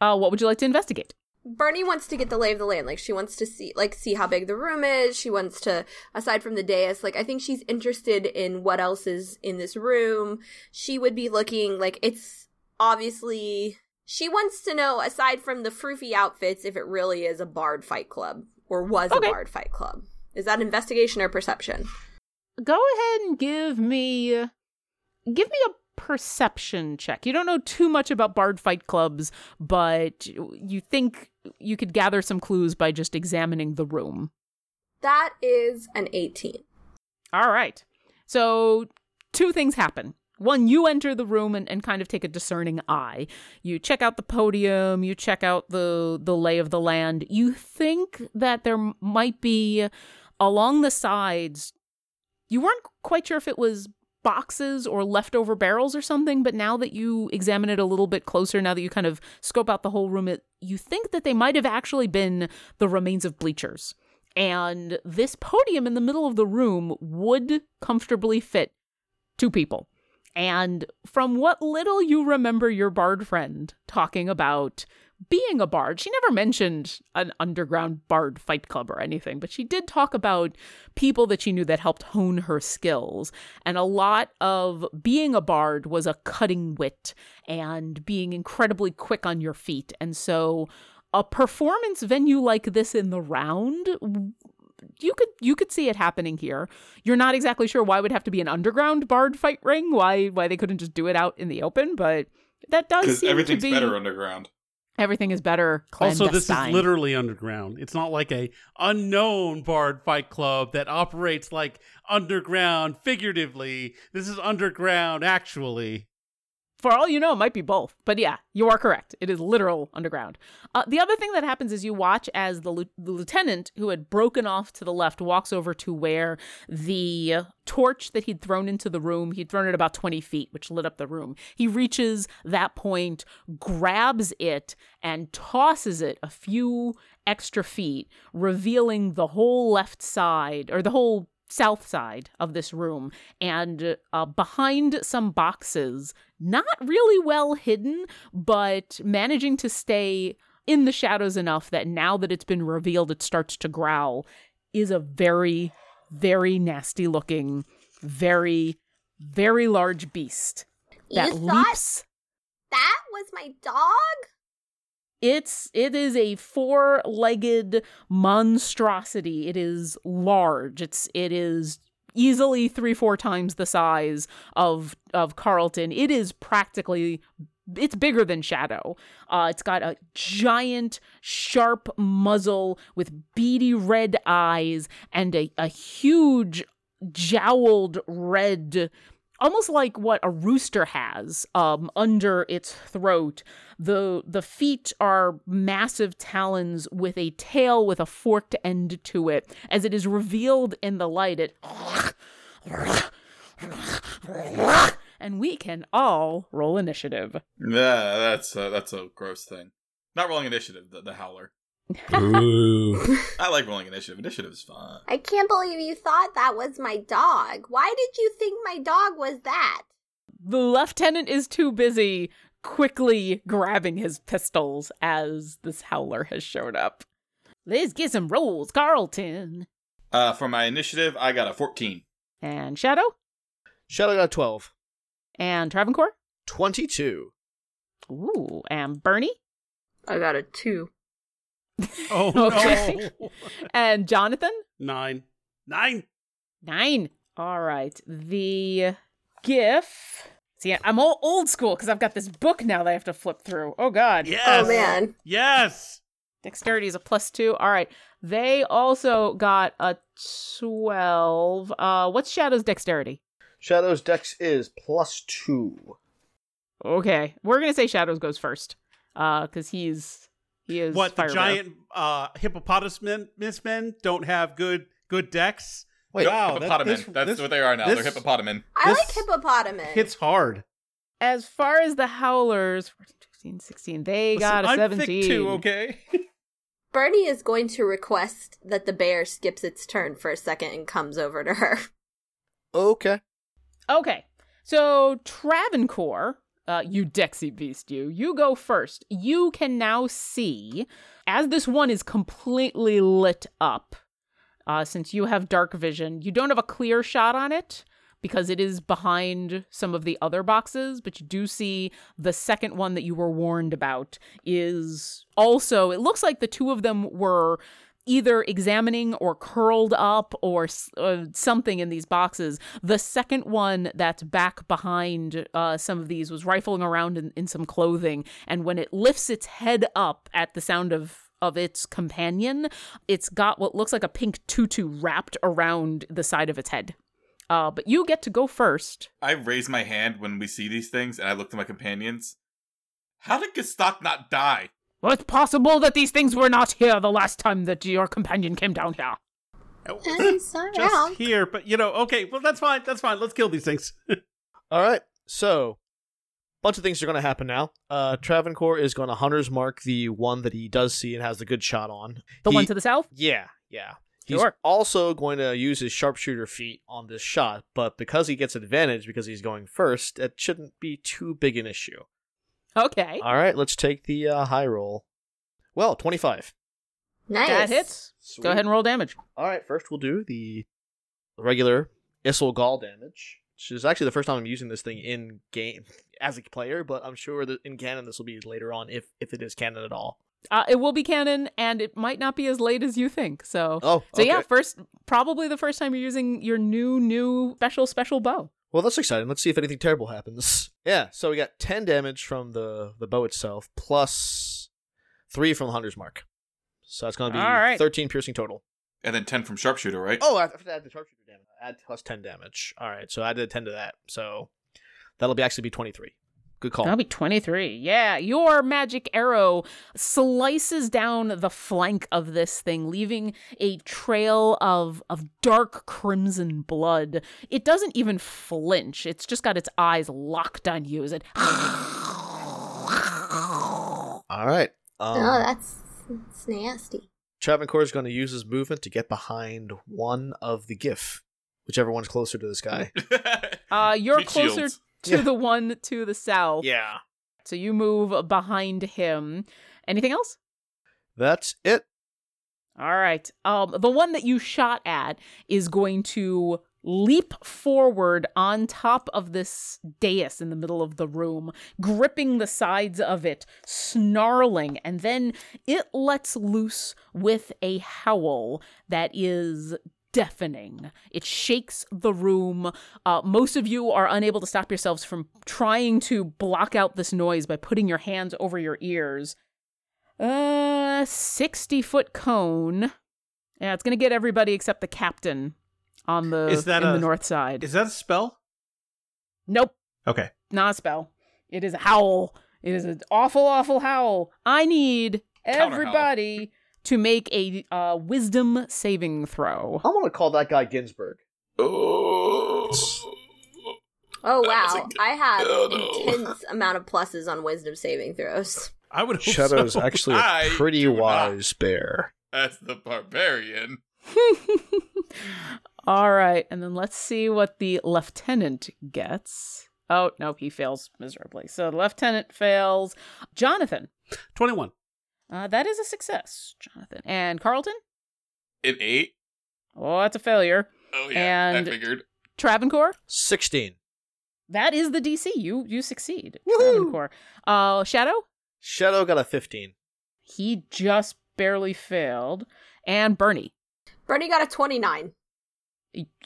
Uh, what would you like to investigate? Bernie wants to get the lay of the land. Like she wants to see like see how big the room is. She wants to aside from the dais, like I think she's interested in what else is in this room. She would be looking like it's obviously she wants to know aside from the froofy outfits if it really is a bard fight club or was Okay. a bard fight club. Is that investigation or perception? Go ahead and give me give me a perception check. You don't know too much about bard fight clubs, but you think you could gather some clues by just examining the room. That is an 18. All right. So, two things happen. One, you enter the room and, and kind of take a discerning eye. You check out the podium, you check out the, the lay of the land. You think that there might be along the sides, you weren't quite sure if it was boxes or leftover barrels or something, but now that you examine it a little bit closer, now that you kind of scope out the whole room, it, you think that they might have actually been the remains of bleachers. And this podium in the middle of the room would comfortably fit two people. And from what little you remember your bard friend talking about being a bard, she never mentioned an underground bard fight club or anything, but she did talk about people that she knew that helped hone her skills. And a lot of being a bard was a cutting wit and being incredibly quick on your feet. And so a performance venue like this in the round you could you could see it happening here. You're not exactly sure why it would have to be an underground bard fight ring, why why they couldn't just do it out in the open, but that does Because seem everything's to be better underground. everything is better. Also, this is literally underground. It's not like a unknown bard fight club that operates like underground figuratively. This is underground actually. For all you know, it might be both. But yeah, you are correct. It is literal underground. Uh, the other thing that happens is you watch as the, lieu- the lieutenant who had broken off to the left walks over to where the torch that he'd thrown into the room, he'd thrown it about 20 feet, which lit up the room. He reaches that point, grabs it, and tosses it a few extra feet, revealing the whole left side or the whole south side of this room and uh, behind some boxes not really well hidden but managing to stay in the shadows enough that now that it's been revealed it starts to growl is a very very nasty looking very very large beast that you leaps that was my dog? It's it is a four-legged monstrosity. It is large. It's it is easily three four times the size of of Carlton. It is practically it's bigger than Shadow. Uh, it's got a giant, sharp muzzle with beady red eyes and a, a huge, jowled red, almost like what a rooster has um, under its throat. The the feet are massive talons with a tail with a forked end to it. As it is revealed in the light, it and we can all roll initiative. Yeah, that's a, that's a gross thing. Not rolling initiative, the, the howler. Ooh. I like rolling initiative. Initiative is fun. I can't believe you thought that was my dog. Why did you think my dog was that? The lieutenant is too busy quickly grabbing his pistols as this howler has showed up. Let's get some rolls, Carlton. Uh, for my initiative, I got a 14. And Shadow? Shadow got a 12. And Travancore? 22. Ooh, and Bernie? I got a 2. Oh Okay. no. And Jonathan? Nine. Nine. Nine. All right. The giff. See, I'm all old school because I've got this book now that I have to flip through. Oh, God. Yes. Oh man. Yes. Dexterity is a plus two. All right. They also got a 12. Uh, what's Shadow's dexterity? Shadow's dex is plus 2. Okay. We're going to say Shadows goes first. Uh, because he's, he is. What the fire giant uh, hippopotamus men, don't have good good dex. Wait, wow, that- That's this what they are now. this- They're hippopotamus. I like hippopotamus. hits hard. As far as the Howlers, 14, 15, 16, they got a Listen, I'm 17. thick too, okay? Bernie is going to request that the bear skips its turn for a second and comes over to her. Okay. Okay. So Travancore, uh, you Dexy Beast, you. You go first. You can now see, as this one is completely lit up, uh, since you have dark vision, you don't have a clear shot on it because it is behind some of the other boxes, but you do see the second one that you were warned about is also, it looks like the two of them were either examining or curled up or uh, something in these boxes. The second one that's back behind uh, some of these was rifling around in, in some clothing, and when it lifts its head up at the sound of of its companion, it's got what looks like a pink tutu wrapped around the side of its head. Uh, but you get to go first. I raise my hand when we see these things, and I look to my companions. How did Gestak not die? Well, it's possible that these things were not here the last time that your companion came down here. It's around. Just here, but you know, okay, well that's fine, that's fine. Let's kill these things. All right. So, a bunch of things are going to happen now. Uh, Travancore is going to hunter's mark the one that he does see and has the good shot on. The He- one to the south? Yeah, yeah. He's Sure. also going to use his sharpshooter feat on this shot, but because he gets advantage because he's going first, it shouldn't be too big an issue. Okay. All right, let's take the uh, high roll. Well, 25. Nice. That hits. Go ahead and roll damage. All right, first we'll do the regular Issel Gall damage, which is actually the first time I'm using this thing in game as a player, but I'm sure that in canon this will be later on if if it is canon at all. Uh, it will be canon, and it might not be as late as you think. So, Oh, so yeah, first, probably the first time you're using your new, new special, special bow. Well, that's exciting. Let's see if anything terrible happens. Yeah, so we got 10 damage from the the bow itself plus 3 from the hunter's mark. So that's going to be All right. 13 piercing total. And then 10 from Sharpshooter, right? Oh, I have to add the sharpshooter damage. Add plus 10 damage. All right, so I did 10 to that. So that'll be actually be 23. Good call. That'll be 23. Yeah, your magic arrow slices down the flank of this thing, leaving a trail of, of dark crimson blood. It doesn't even flinch, it's just got its eyes locked on you as it. All right. Um, oh, that's, that's nasty. Travancore is going to use his movement to get behind one of the giff, whichever one's closer to this guy. Uh, you're Meat closer shields. To Yeah. the one to the south. yeah. So you move behind him. Anything else? That's it. All right. Um, the one that you shot at is going to leap forward on top of this dais in the middle of the room, gripping the sides of it, snarling, and then it lets loose with a howl that is deafening. It shakes the room. Uh, most of you are unable to stop yourselves from trying to block out this noise by putting your hands over your ears. Uh, 60 foot cone. Yeah, it's gonna get everybody except the captain on the Is that in a- the north side. Is that a spell? nope, Okay. not a spell. It is a howl. It is an awful, awful howl. I need Counter howl. everybody to make a uh, wisdom saving throw. I'm going to call that guy Ginsburg. oh. Oh wow, good- I have Oh, no. intense amount of pluses on wisdom saving throws. I would hope Shadow's so. actually a I pretty do not. wise bear. That's the barbarian. All right, and then let's see what the lieutenant gets. Oh, nope, he fails miserably. So the lieutenant fails. Jonathan, 21. Uh, that is a success, Jonathan. And Carlton? An 8? Oh, that's a failure. Oh, yeah. And- I figured. Travancore? 16. That is the DC. You you succeed. Woohoo! Travancore. Uh, Shadow? Shadow got a 15. He just barely failed. And Bernie? Bernie got a 29.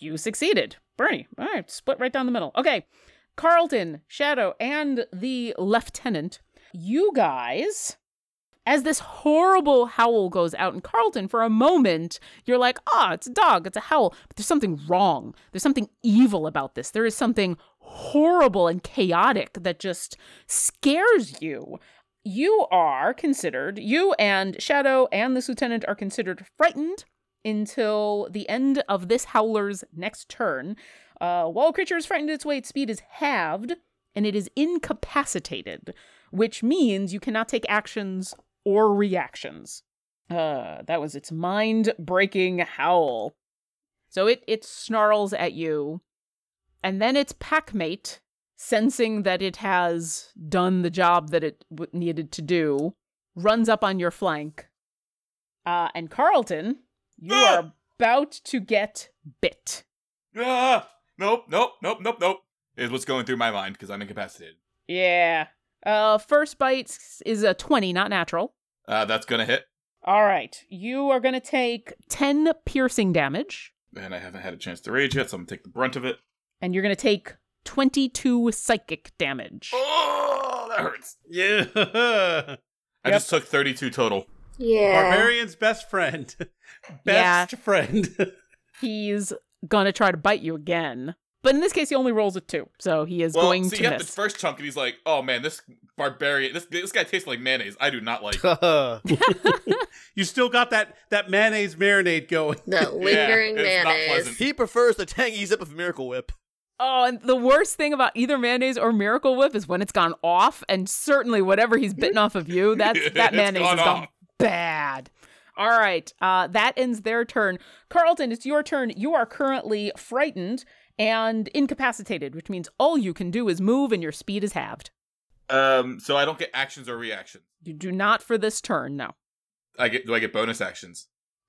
You succeeded. Bernie. All right, split right down the middle. Okay. Carlton, Shadow, and the lieutenant, you guys, as this horrible howl goes out, in Carlton, for a moment, you're like, ah, it's a dog, it's a howl. But there's something wrong. There's something evil about this. There is something horrible and chaotic that just scares you. You are considered, you and Shadow and this lieutenant are considered frightened until the end of this howler's next turn. Uh, while creature is frightened, its weight speed is halved, and it is incapacitated, which means you cannot take actions or reactions. Uh, that was its mind-breaking howl. So it it snarls at you, and then its packmate sensing that it has done the job that it w- needed to do, runs up on your flank. Uh, and Carlton, you Ah! are about to get bit. Ah! Nope, nope, nope, nope, nope. Is what's going through my mind because I'm incapacitated. Yeah. Uh, first bite is a 20, not natural. Uh, that's gonna hit, All right. You are going to take 10 piercing damage, and I haven't had a chance to rage yet, so I'm gonna take the brunt of it. and you're going to take 22 psychic damage. Oh, that hurts. Yeah. I Yep. just took 32 total. Yeah. Barbarian's best friend. Yeah. best friend. He's going to try to bite you again. But in this case, he only rolls a 2, so he is well, going so to you have the first chunk, and he's like, "Oh man, this barbarian, this this guy tastes like mayonnaise. I do not like." you still got that that mayonnaise marinade going. That lingering it's not mayonnaise. pleasant. he prefers the tangy zip of Miracle Whip. Oh, and the worst thing about either mayonnaise or Miracle Whip is when it's gone off, and certainly whatever he's bitten off of you, that's that It's mayonnaise gone has gone off. bad. All right, uh, that ends their turn. Carlton, it's your turn. You are currently frightened and incapacitated, which means all you can do is move, and your speed is halved. Um, so I don't get actions or reactions. You do not for this turn. No. I get do I get bonus actions?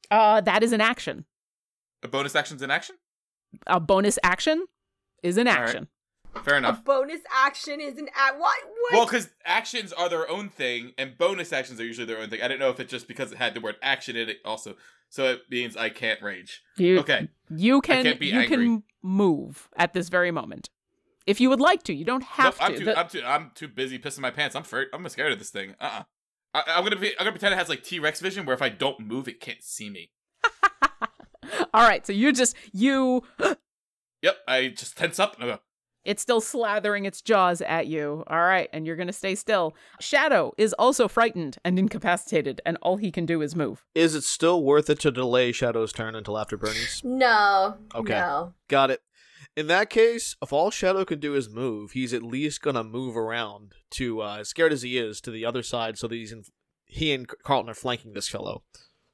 Uh, that is an action. A bonus actions an action? A bonus action is an action. Fair A enough. bonus action is an at what? What? Well, because actions are their own thing, and bonus actions are usually their own thing. I didn't know if it's just because it had the word action in it also, so it means I can't rage. You, Okay, You can can't be you can angry. move at this very moment. If you would like to, you don't have Nope, I'm to. too, The- I'm too, I'm too busy pissing my pants. I'm afraid, I'm scared of this thing. Uh, uh I, I'm gonna be, I'm gonna pretend it has like T Rex vision, where if I don't move, it can't see me. All right, so you just you Yep, I just tense up. And I go, it's still slathering its jaws at you. All right, and you're going to stay still. Shadow is also frightened and incapacitated and all he can do is move. Is it still worth it to delay Shadow's turn until after Bernie's? No. Okay. No. Got it. In that case, if all Shadow can do is move, he's at least gonna move around to, uh, as scared as he is, to the other side, so that he's in, he and Carlton are flanking this fellow.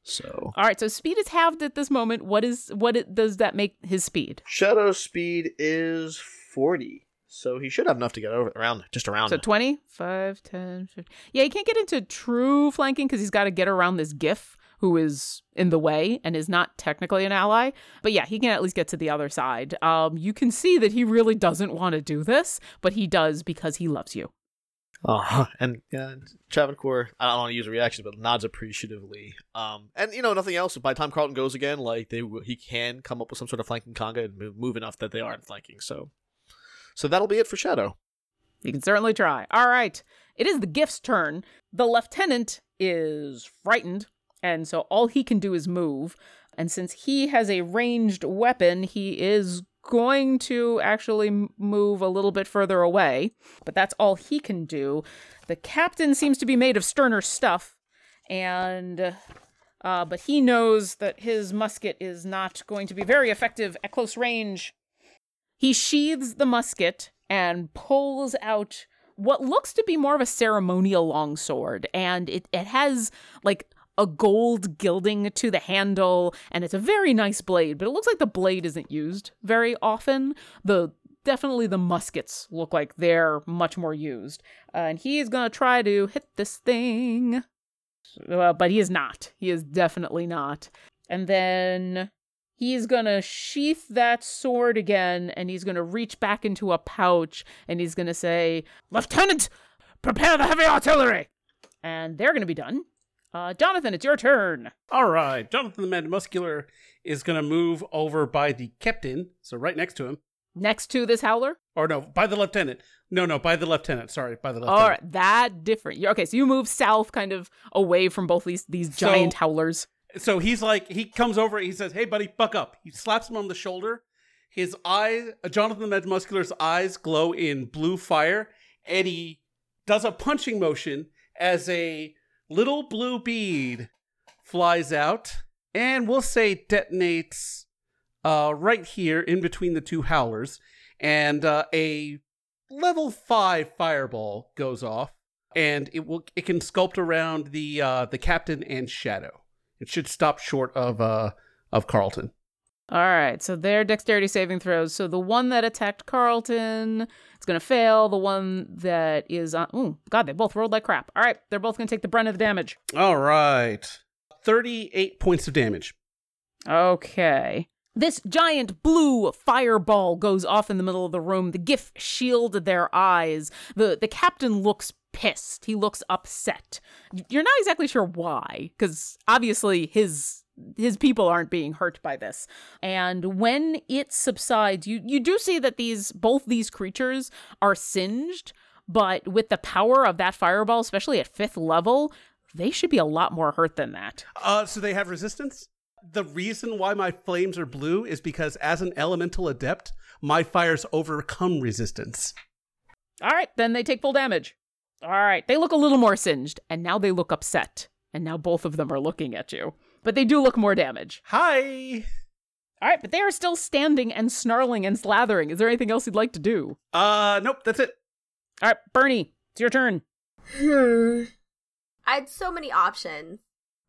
So All right, so speed is halved at this moment. What is what it, does that make his speed? Shadow's speed is forty, so he should have enough to get over around, just around. So 20, 5, 10, 15. Yeah, he can't get into true flanking because he's got to get around this giff who is in the way and is not technically an ally. But yeah, he can at least get to the other side. Um, you can see that he really doesn't want to do this, but he does because he loves you. Uh, and uh, Travancore, I don't want to use a reaction, but nods appreciatively. Um, and you know nothing else. By the time Carlton goes again, like they he can come up with some sort of flanking conga and move, move enough that they aren't flanking. So, so that'll be it for Shadow. You can certainly try. All right. It is the giff's turn. The lieutenant is frightened, and so all he can do is move. And since he has a ranged weapon, he is going to actually move a little bit further away. But that's all he can do. The captain seems to be made of sterner stuff, and. Uh, but he knows that his musket is not going to be very effective at close range. He sheathes the musket and pulls out what looks to be more of a ceremonial longsword, and it, it has like a gold gilding to the handle, and it's a very nice blade, but it looks like the blade isn't used very often. The definitely the muskets look like they're much more used. Uh, and he is gonna try to hit this thing. Uh, but he is not. He is definitely not. And then he's gonna sheath that sword again and he's gonna reach back into a pouch and he's gonna say, Lieutenant, prepare the heavy artillery! And they're gonna be done. Uh, Jonathan, it's your turn. All right. Jonathan the Man Muscular is going to move over by the captain, so right next to him. Next to this howler. Or no, by the lieutenant. No, no, by the lieutenant. Sorry, by the lieutenant. All right, that different. Okay, so you move south, kind of away from both these these So- giant howlers. So he's like, he comes over, he says, Hey, buddy, buck up. He slaps him on the shoulder. His eyes, Jonathan the Muscular's eyes glow in blue fire, and he does a punching motion as a little blue bead flies out, and we'll say detonates uh, right here in between the two howlers, and uh, a level five fireball goes off, and it will it can sculpt around the uh, the captain and shadow. It should stop short of uh of Carlton. All right, so their dexterity saving throws. So the one that attacked Carlton, it's going to fail. The one that is on. Oh, God, they both rolled like crap. All right, they're both going to take the brunt of the damage. All right. 38 points of damage. Okay. This giant blue fireball goes off in the middle of the room. The giff shield their eyes. The the captain looks pissed. He looks upset. You're not exactly sure why, because obviously his his people aren't being hurt by this. And when it subsides, you you do see that these both these creatures are singed, but with the power of that fireball, especially at fifth level, they should be a lot more hurt than that. Uh, so they have resistance? The reason why my flames are blue is because as an elemental adept, my fires overcome resistance. All right, then they take full damage. All right, they look a little more singed, and now they look upset. And now both of them are looking at you. But they do look more damage. Hi. All right, but they are still standing and snarling and slathering. Is there anything else you'd like to do? Uh, nope, that's it. All right, Bernie, it's your turn. Hmm. I had so many options.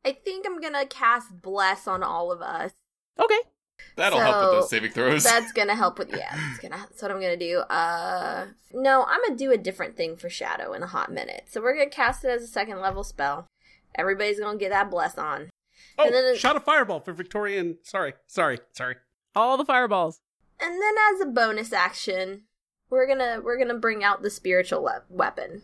I think I'm gonna cast Bless on all of us. Okay. That'll help with those saving throws. That's gonna help with yeah. That's gonna. That's what I'm gonna do. Uh, no, I'm gonna do a different thing for Shadow in a hot minute. So we're gonna cast it as a second level spell. Everybody's gonna get that Bless on. Oh, And then it- shot a fireball for Victorian. Sorry, sorry, sorry. All the fireballs. And then as a bonus action, we're gonna we're gonna bring out the spiritual we- weapon.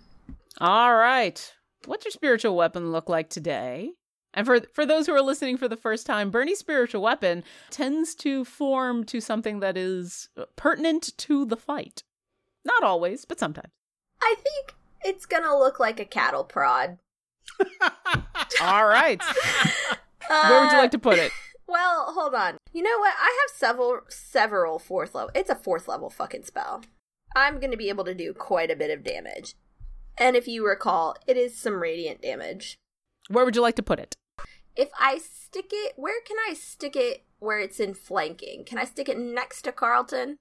All right. What's your spiritual weapon look like today? And for for those who are listening for the first time, Bernie's spiritual weapon tends to form to something that is pertinent to the fight. Not always, but sometimes. I think it's gonna look like a cattle prod. All right. Uh, Where would you like to put it? Well, hold on. You know what? I have several several fourth level. It's a fourth level fucking spell. I'm going to be able to do quite a bit of damage. And if you recall, it is some radiant damage. Where would you like to put it? If I stick it, where can I stick it where it's in flanking? Can I stick it next to Carlton?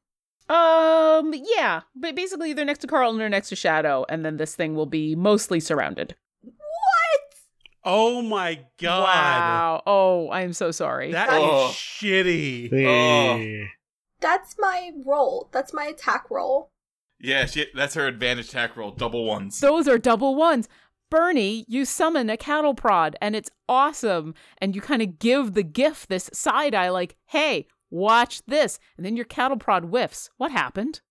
Um, yeah, but basically either next to Carlton or next to Shadow, and then this thing will be mostly surrounded. What? Oh my god. Wow. Oh, I'm so sorry. That is Oh. shitty. Oh. That's my roll. That's my attack roll. yeah, she, that's her advantage attack roll. Double ones. Those are double ones. Bernie, you summon a cattle prod, and it's awesome. And you kind of give the giff this side eye, like, hey, watch this. And then your cattle prod whiffs. What happened?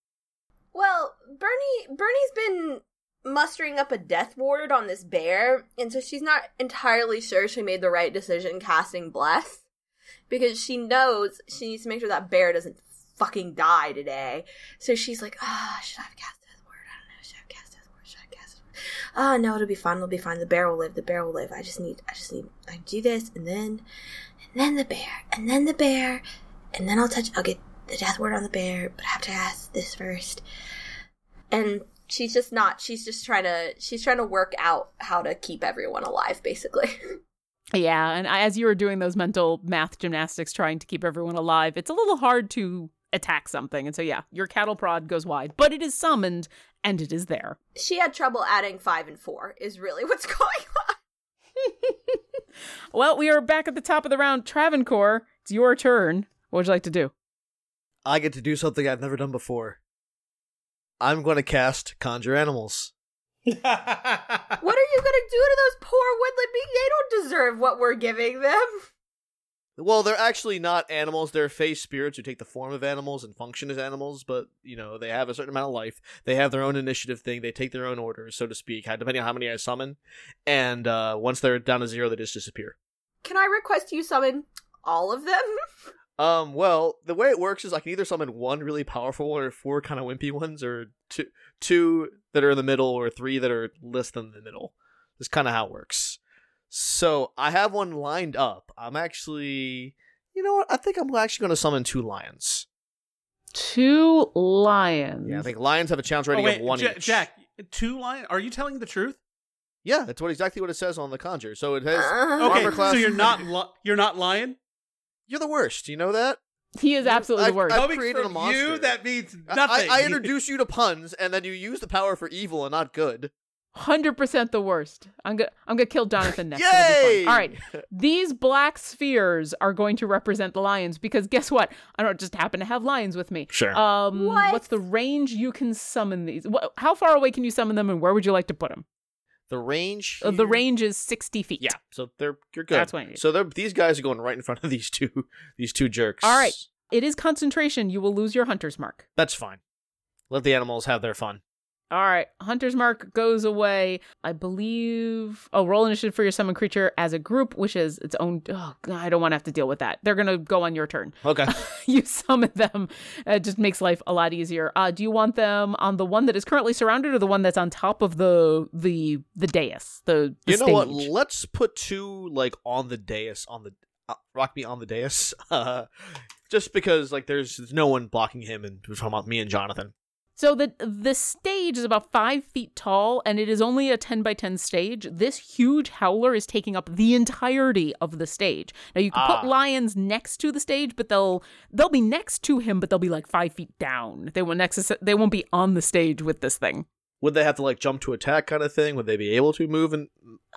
Well, Bernie Bernie's been mustering up a death ward on this bear, and so she's not entirely sure she made the right decision casting bless. Because she knows she needs to make sure that bear doesn't fucking die today. So she's like, ah, should I have cast death ward? I don't know. Should I have cast death ward? Should I have cast ward? Oh no, it'll be fine, it'll be fine. The bear will live, the bear will live. I just need I just need I do this and then and then the bear, and then the bear, and then I'll touch I'll get the death ward on the bear, but I have to ask this first and she's just not she's just trying to she's trying to work out how to keep everyone alive basically Yeah, and as you were doing those mental math gymnastics trying to keep everyone alive, it's a little hard to attack something. And so, yeah, your cattle prod goes wide, but it is summoned and it is there. she had trouble adding five and four is really what's going on Well, we are back at the top of the round. Travancore, it's your turn. What would you like to do? I get to do something I've never done before. I'm going to cast Conjure Animals. what are you gonna do to those poor woodland beings they don't deserve what we're giving them Well, they're actually not animals. They're fey spirits who take the form of animals and function as animals, but, you know, they have a certain amount of life. They have their own initiative thing. They take their own orders, so to speak, depending on how many I summon. And uh, once they're down to zero, they just disappear. can i request you summon all of them Um, well, the way it works is I can either summon one really powerful one or four kind of wimpy ones, or two two that are in the middle, or three that are less than the middle. That's kind of how it works. So I have one lined up. I'm actually, you know what? I think I'm actually going to summon two lions. Two lions. Yeah, I think lions have a challenge Oh, rating wait, of one Ja- each. Jack, two lions. Are you telling the truth? Yeah, that's what exactly what it says on the conjure. So it has Okay, armor class. so you're not li- you're not lion. You're the worst. You know that? He is absolutely the worst. I- Coming created from a monster. you, that means I- nothing. I, I introduce you to puns, and then you use the power for evil and not good. Hundred percent the worst. I'm gonna I'm gonna kill Jonathan next. It'll be fun. Yay! All right, these black spheres are going to represent the lions because guess what? I don't just happen to have lions with me. Sure. Um, What? what's the range you can summon these? How far away can you summon them, and where would you like to put them? the range. Uh, the range is sixty feet. Yeah. So they're you're good. That's what I need. So they're these guys are going right in front of these two these two jerks. All right. It is concentration. You will lose your hunter's mark. That's fine. Let the animals have their fun. All right, Hunter's Mark goes away. I believe. Oh, roll initiative for your summon creature as a group, which is its own. Oh, God, I don't want to have to deal with that. They're gonna go on your turn. Okay. you summon them. It just makes life a lot easier. Uh, do you want them on the one that is currently surrounded, or the one that's on top of the the the dais? The, the you know what? Let's put two like on the dais on the uh, rock me on the dais. Uh, just because like there's no one blocking him, and we're talking about me and Jonathan. So the the stage is about five feet tall, and it is only a ten by ten stage. This huge howler is taking up the entirety of the stage. Now you can Ah. put lions next to the stage, but they'll they'll be next to him, but they'll be like five feet down. They won't next. They won't be on the stage with this thing. Would they have to like jump to attack kind of thing? Would they be able to move and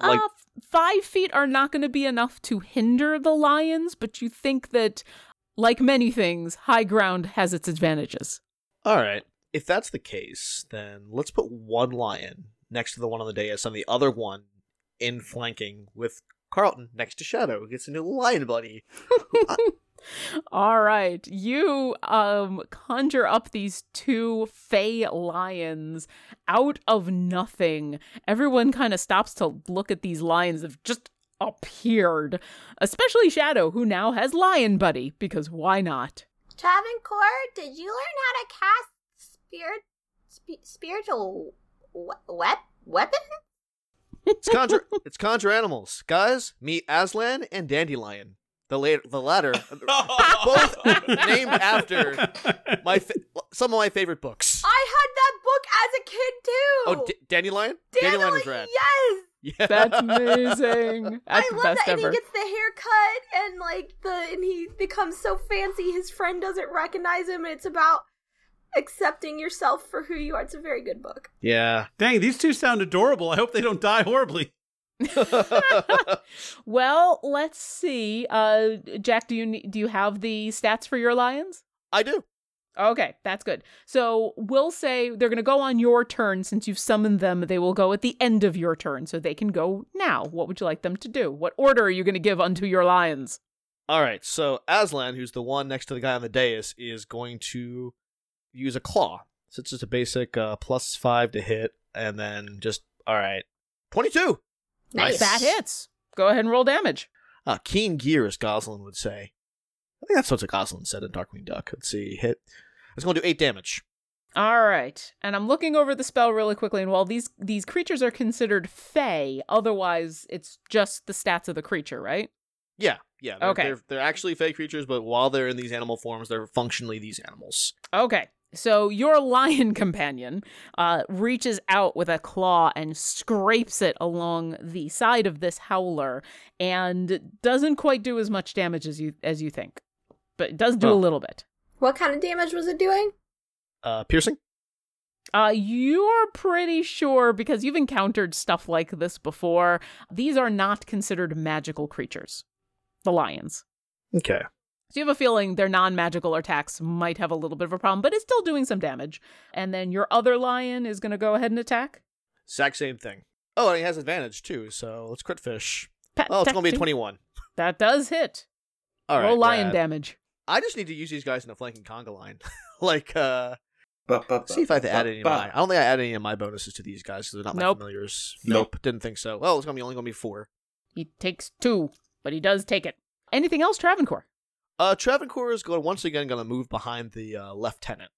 like? uh, five feet are not going to be enough to hinder the lions, but you think that, like many things, high ground has its advantages. All right. If that's the case, then let's put one lion next to the one on the dais, and the other one in flanking with Carlton next to Shadow, who gets a new lion buddy. All right, you um conjure up these two fey lions out of nothing. Everyone kind of stops to look at these lions that have just appeared, especially Shadow, who now has Lion Buddy because why not? Travancore, did you learn how to cast spirit, sp- spiritual we- wep- weapon? It's conjure. it's conjure animals, guys. Meet Aslan and Dandelion. The later, the latter, both named after my fa- some of my favorite books. I had that book as a kid too. Oh, D- Dandelion. Dandelion, is rad. Yes, Yeah, That's amazing. That's I love best that. And he gets the haircut, and like the, and he becomes so fancy. His friend doesn't recognize him. And it's about accepting yourself for who you are. It's a very good book. yeah. Dang, these two sound adorable. I hope they don't die horribly. well, let's see. Uh, Jack, do you do you have the stats for your lions? I do. Okay, that's good. So we'll say they're going to go on your turn since you've summoned them. They will go at the end of your turn, so they can go now. What would you like them to do? What order are you going to give unto your lions? All right. So Aslan, who's the one next to the guy on the dais, is going to use a claw. So it's just a basic uh, plus five to hit, and then just all right, twenty-two. Nice. That hits. Go ahead and roll damage. Uh, keen gear, as Gosalyn would say. I think that's what Gosalyn said in Darkwing Duck. Let's see, hit. It's going to do eight damage. All right, and I'm looking over the spell really quickly. And while these these creatures are considered fey, otherwise it's just the stats of the creature, right? Yeah, yeah. They're, Okay. They're, they're actually fey creatures, but while they're in these animal forms, they're functionally these animals. Okay. So your lion companion uh, reaches out with a claw and scrapes it along the side of this howler, and doesn't quite do as much damage as you as you think, but it does do a Oh. little bit. What kind of damage was it doing? Uh, piercing. Uh, you're pretty sure because you've encountered stuff like this before. These are not considered magical creatures, the lions. Okay. So you have a feeling their non-magical attacks might have a little bit of a problem, but it's still doing some damage. And then your other lion is going to go ahead and attack. Exact same thing. Oh, and he has advantage too. So let's crit fish. Pat- Oh, it's going to be twenty-one. That does hit. All right. Roll lion rad. damage. I just need to use these guys in a flanking conga line. like, uh, see if I have to add any of my. I don't think I add any of my bonuses to these guys because they're not my Nope. familiars. Nope. Didn't think so. Well, it's gonna be only gonna be four. He takes two, but he does take it. Anything else, Travancore? Uh, Travancore is going once again going to move behind the uh, lieutenant,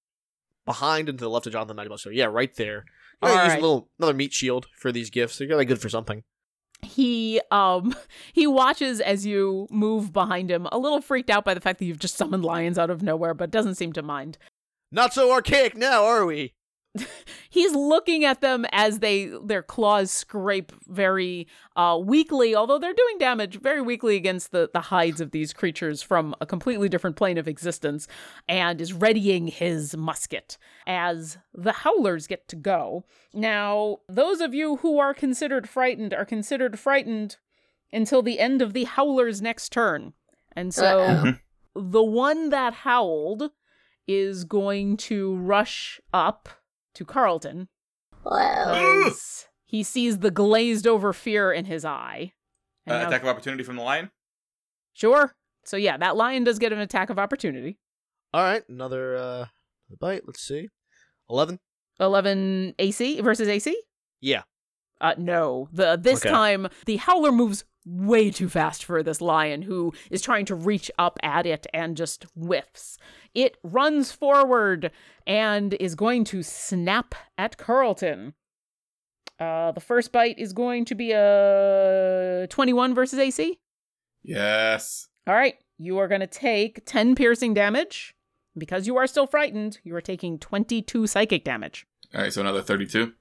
behind and to the left of Jonathan Matibus. So yeah, right there. All use right. a little another meat shield for these giffs. They're gonna be good for something. He um he watches as you move behind him, a little freaked out by the fact that you've just summoned lions out of nowhere, but doesn't seem to mind. Not so archaic now, are we? he's looking at them as they their claws scrape very uh, weakly, although they're doing damage very weakly against the the hides of these creatures from a completely different plane of existence, and is readying his musket as the howlers get to go. Now, those of you who are considered frightened are considered frightened until the end of the howler's next turn, and so Uh-oh. the one that howled is going to rush up to Carlton Well, he sees the glazed over fear in his eye. And Uh, now- attack of opportunity from the lion. sure. So yeah, that lion does get an attack of opportunity. All right, another uh bite. Let's see. 11. 11 AC versus AC? Yeah. Uh no. The this Okay. time the howler moves way too fast for this lion who is trying to reach up at it and just whiffs. It runs forward and is going to snap at Carlton. Uh the first bite is going to be a 21 versus AC. Yes. All right, you are going to take 10 piercing damage. Because you are still frightened, you are taking 22 psychic damage. All right, so another 32.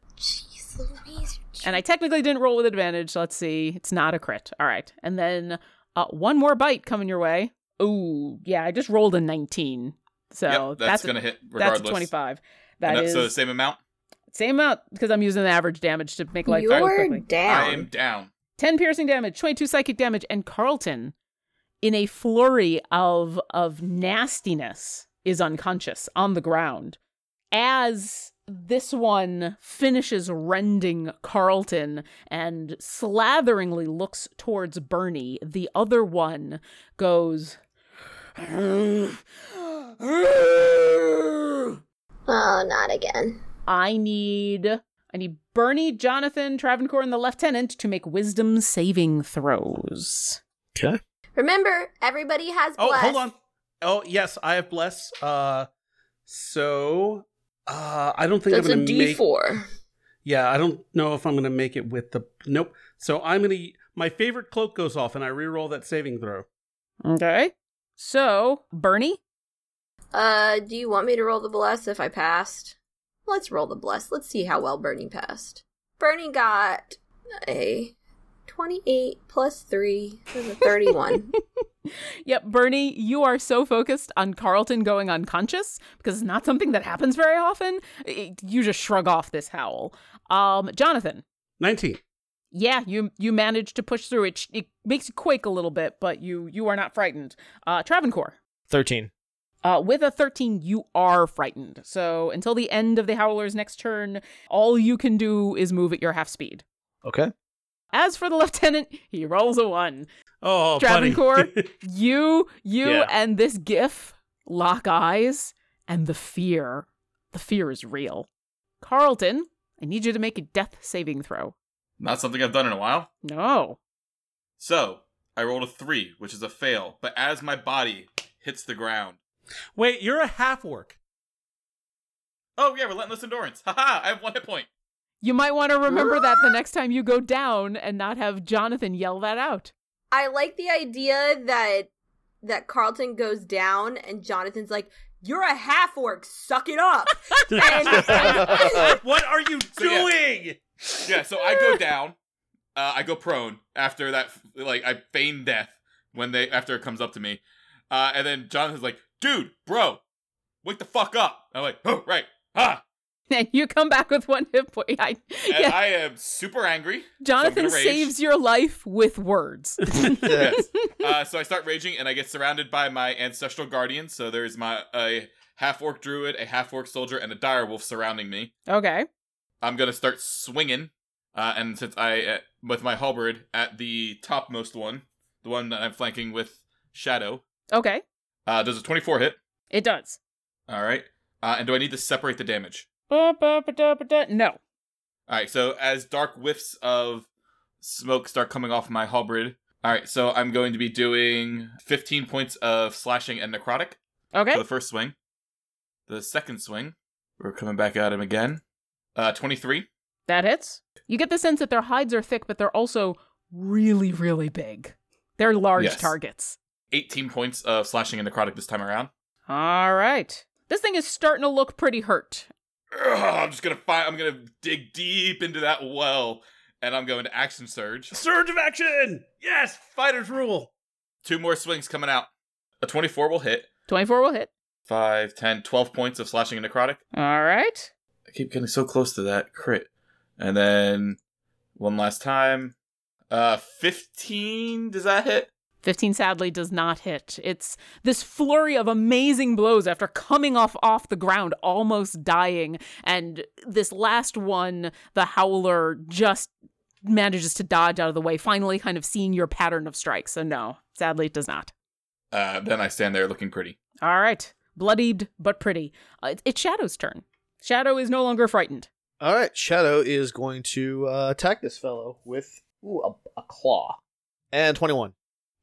Jeez Louise. And I technically didn't roll with advantage. So let's see. It's not a crit. All right. And then uh, one more bite coming your way. Ooh, yeah, I just rolled a 19. So yep, that's, that's, gonna hit that's regardless. a 25. And That that- is so the same amount. same amount because I'm using the average damage to make life go You're quickly. down. I am down. 10 piercing damage, 22 psychic damage, and Carlton, in a flurry of of nastiness, is unconscious on the ground. As this one finishes rending Carlton and slatheringly looks towards Bernie, the other one goes. Oh, not again. I need I need Bernie, Jonathan, Travancore, and the lieutenant to make wisdom saving throws. Okay. Remember, everybody has Oh, hold on. Oh, yes, I have bless. Uh, so uh, I don't think That's I'm gonna D make. four. Yeah, I don't know if I'm gonna make it with the. Nope. So I'm gonna. My favorite cloak goes off, and I re-roll that saving throw. Okay. So, Bernie, Uh, do you want me to roll the bless if I passed? Let's roll the bless. Let's see how well Bernie passed. Bernie got a 28 plus 3 is a 31. Yep, Bernie, you are so focused on Carlton going unconscious because it's not something that happens very often. it- you just shrug off this howl. Um, Jonathan, Nineteen. yeah, you you managed to push through it. It makes you quake a little bit, but you you are not frightened. Uh, Travancore, 13. uh, with a thirteen, you are frightened. So until the end of the Howler's next turn, all you can do is move at your half speed. Okay. As for the lieutenant, he rolls a one. Oh, Travancore, you, you, Yeah. and this giff lock eyes, and the fear, the fear is real. Carlton, I need you to make a death saving throw. Not something I've done in a while. No. So I rolled a three, which is a fail. But as my body hits the ground, Wait, you're a half orc. oh yeah, relentless endurance. Haha! I have one hit point. You might want to remember that the next time you go down and not have Jonathan yell that out. I like the idea that that Carlton goes down and Jonathan's like, "You're a half orc, suck it up." And- what are you So, yeah. doing? Yeah, so I go down. Uh, I go prone after that. Like I feign death when they after it comes up to me, uh, and then Jonathan's like, "Dude, bro, wake the fuck up!" I'm like, "Oh right, ah." And you come back with one hit point. I, yeah, I am super angry. Jonathan gonna saves your life with words. yes. Uh, so I start raging, and I get surrounded by my ancestral guardians. So there's my a half orc druid, a half orc soldier, and a dire wolf surrounding me. okay. I'm gonna start swinging, uh, and since I uh, with my halberd at the topmost one, the one that I'm flanking with Shadow, Okay. uh, does a 24 hit. It does. All right. Uh, and do I need to separate the damage? Ba-ba-ba-da-ba-da. No. All right. So as dark whiffs of smoke start coming off my halberd. All right. So I'm going to be doing 15 points of slashing and necrotic. Okay. for the first swing. The second swing, we're coming back at him again. Uh, 23. That hits. You get the sense that their hides are thick, but they're also really, really big. They're large Yes. targets. 18 points of slashing and necrotic this time around. All right. This thing is starting to look pretty hurt. Ugh, I'm just gonna find. I'm gonna dig deep into that well, and I'm going to action surge. Surge of action! Yes, fighters rule. Two more swings coming out. A 24 will hit. 24 will hit. 5, 10, 12 points of slashing and necrotic. All right. I keep getting so close to that crit. And then one last time. Uh 15 does that hit? 15 sadly does not hit. It's this flurry of amazing blows after coming off off the ground, almost dying, and this last one, the howler just manages to dodge out of the way, finally kind of seeing your pattern of strikes. So no, sadly it does not. Uh then I stand there looking pretty. All right. Bloodied but pretty. Uh, it- it's Shadow's turn. Shadow is no longer frightened. All right, Shadow is going to uh, attack this fellow with ooh, a, a claw. And 21.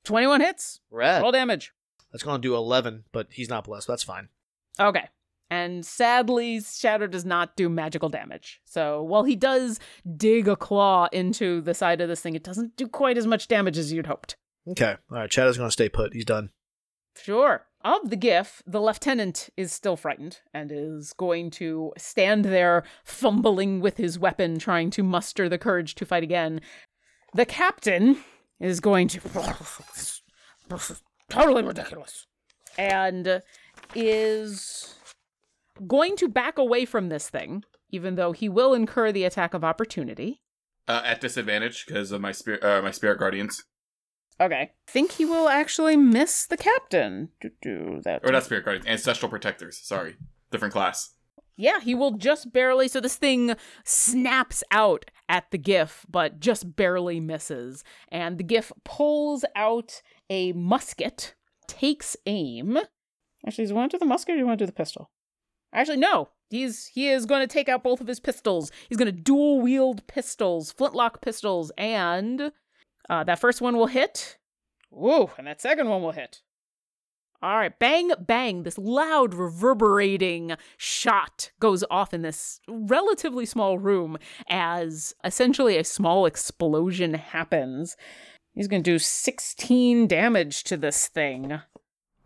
21 hits. Red. Roll damage. That's going to do 11, but he's not blessed. That's fine. Okay. And sadly, Shadow does not do magical damage. So while he does dig a claw into the side of this thing, it doesn't do quite as much damage as you'd hoped. Okay. All right, Shadow's going to stay put. He's done. Sure. Of the giff, the lieutenant is still frightened and is going to stand there fumbling with his weapon, trying to muster the courage to fight again. The captain is going to. totally ridiculous. And is going to back away from this thing, even though he will incur the attack of opportunity. Uh, at disadvantage because of my spirit uh, my spirit guardians. Okay. Think he will actually miss the captain. Do, do that. Or not spirit guardians, ancestral protectors. Sorry. Different class. Yeah, he will just barely. So this thing snaps out at the giff, but just barely misses. And the giff pulls out a musket, takes aim. Actually, does want to do the musket or do you want to do the pistol? Actually, no. He's he is going to take out both of his pistols. He's going to dual wield pistols, flintlock pistols, and uh, that first one will hit. Ooh, and that second one will hit. All right, bang, bang. This loud, reverberating shot goes off in this relatively small room as essentially a small explosion happens. He's going to do 16 damage to this thing.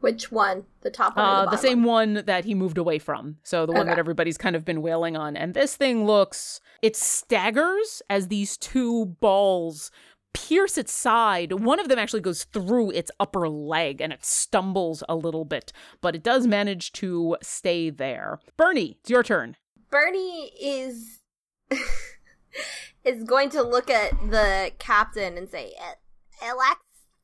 Which one? The top one Uh, the the same one? one that he moved away from. So the one that everybody's kind of been wailing on. And this thing looks, it staggers as these two balls pierce its side. One of them actually goes through its upper leg and it stumbles a little bit, but it does manage to stay there. Bernie, it's your turn. Bernie is is going to look at the captain and say, "It, it lacks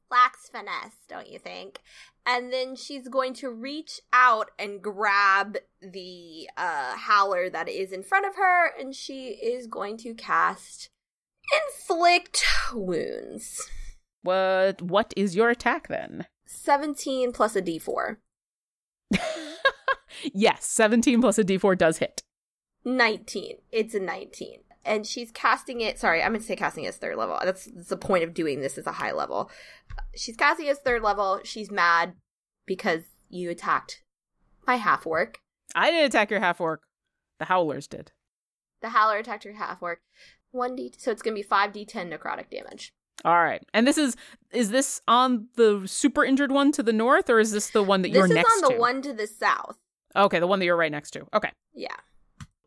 lacks finesse, don't you think?" And then she's going to reach out and grab the uh, howler that is in front of her, and she is going to cast inflict wounds. What what is your attack then? Seventeen plus a D four. yes, 17 plus a d4 does hit. 19. It's a 19. And she's casting it. Sorry, I'm going to say casting it as third level. That's, that's the point of doing this as a high level. She's casting it as third level. She's mad because you attacked my half orc. I didn't attack your half orc. The howlers did. The howler attacked your half orc. 1d. So it's going to be 5d10 necrotic damage. All right. And this is is this on the super injured one to the north or is this the one that This you're next to? This is on the to? one to the south. Okay, the one that you're right next to. Okay. Yeah.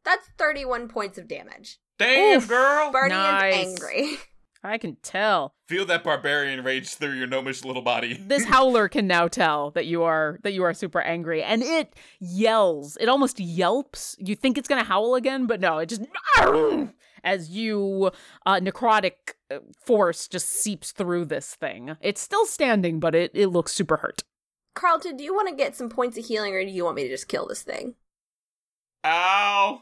That's 31 points of damage. Damn, Oof. girl! Bernie Nice. is angry. I can tell. Feel that barbarian rage through your gnomish little body. This howler can now tell that you are that you are super angry and it yells. It almost yelps. You think it's going to howl again, but no, it just as you uh necrotic uh, force just seeps through this thing. It's still standing, but it it looks super hurt. Carlton, do you want to get some points of healing or do you want me to just kill this thing? Ow!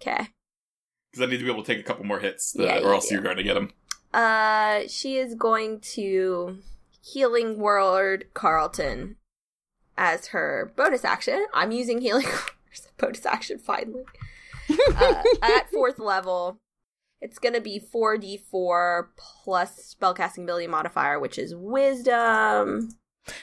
Okay. Because I need to be able to take a couple more hits, uh, Yeah, or else yeah. you're going to get him. Uh, she is going to healing word Carlton as her bonus action. I'm using healing word as a bonus action finally. Uh, at fourth level, it's going to be 4d4 plus spellcasting ability modifier, which is wisdom.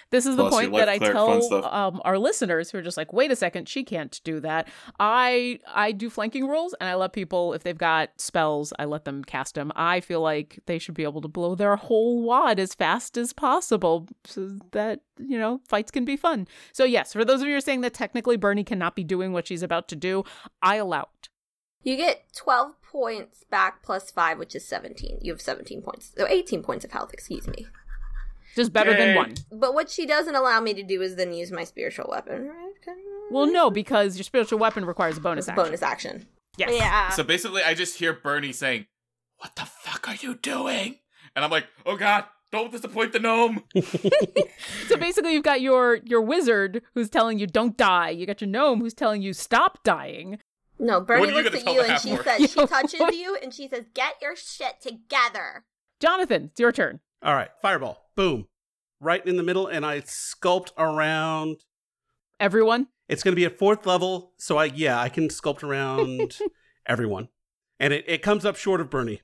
This is the Plus your point that I tell um, our listeners who are just like, wait a second, she can't do that. I I do flanking rolls, and I let people, if they've got spells, I let them cast them. I feel like they should be able to blow their whole wad as fast as possible, so that you know fights can be fun. So yes, for those of you who are saying that technically Bernie cannot be doing what she's about to do, I allow it. You get 12 points back plus 5, which is 17. You have 17 points. So 18 points of health, excuse me. Just better Yay. than one. But what she doesn't allow me to do is then use my spiritual weapon, right? Well, no, because your spiritual weapon requires a bonus It's a action. bonus action. Yes. Yeah. So basically, I just hear Bernie saying, "What the fuck are you doing?" And I'm like, "Oh God, don't disappoint the gnome." So basically, you've got your your wizard who's telling you don't die. You got your gnome who's telling you stop dying. no, Bernie What are you looks at you and she half-orc? says, she Yo, touches what? you and she says, get your shit together. Jonathan, it's your turn. All right, fireball. Boom. Right in the middle, and I sculpt around. Everyone. It's going to be at fourth level, so I yeah I can sculpt around everyone, and it, it comes up short of Bernie.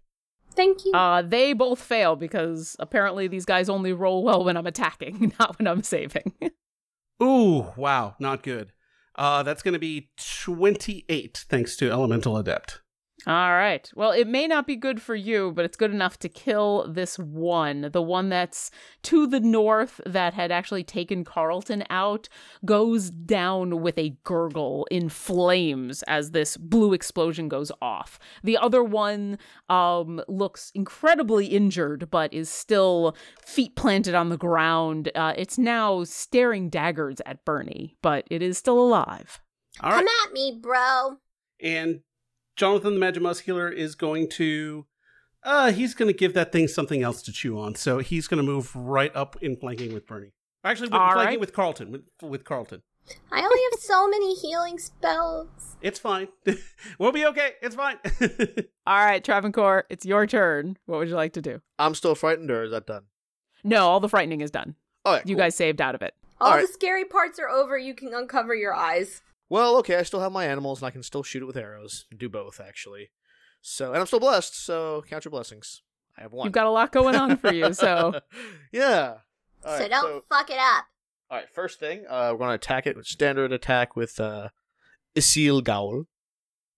Thank you. Uh, they both fail because apparently these guys only roll well when I'm attacking, not when I'm saving. Ooh, wow, not good. Uh, that's going to be twenty eight, thanks to Elemental Adept. All right. Well, it may not be good for you, but it's good enough to kill this one. The one that's to the north that had actually taken Carlton out goes down with a gurgle in flames as this blue explosion goes off. The other one um, looks incredibly injured, but is still feet planted on the ground. Uh, it's now staring daggers at Bernie, but it is still alive. All right, Come at me, bro. and Jonathan the Magimuscular is going to. Uh, he's going to give that thing something else to chew on. So he's going to move right up in flanking with Bernie. Actually, with, All flanking right. with Carlton. With, with Carlton. I only have so many healing spells. It's fine. we'll be okay. It's fine. All right, Travancore, it's your turn. What would you like to do? I'm still frightened, or is that done? No, all the frightening is done. All right, You cool. guys saved out of it. All alright. the scary parts are over. You can uncover your eyes. Well, okay, I still have my animals, and I can still shoot it with arrows. Do both, actually. So, and I'm still blessed. So, count your blessings. I have one. You've got a lot going on for you, so yeah. All so right, don't fuck it up. All right, first thing, uh, we're going to attack it with standard attack with uh, Isil Gaul.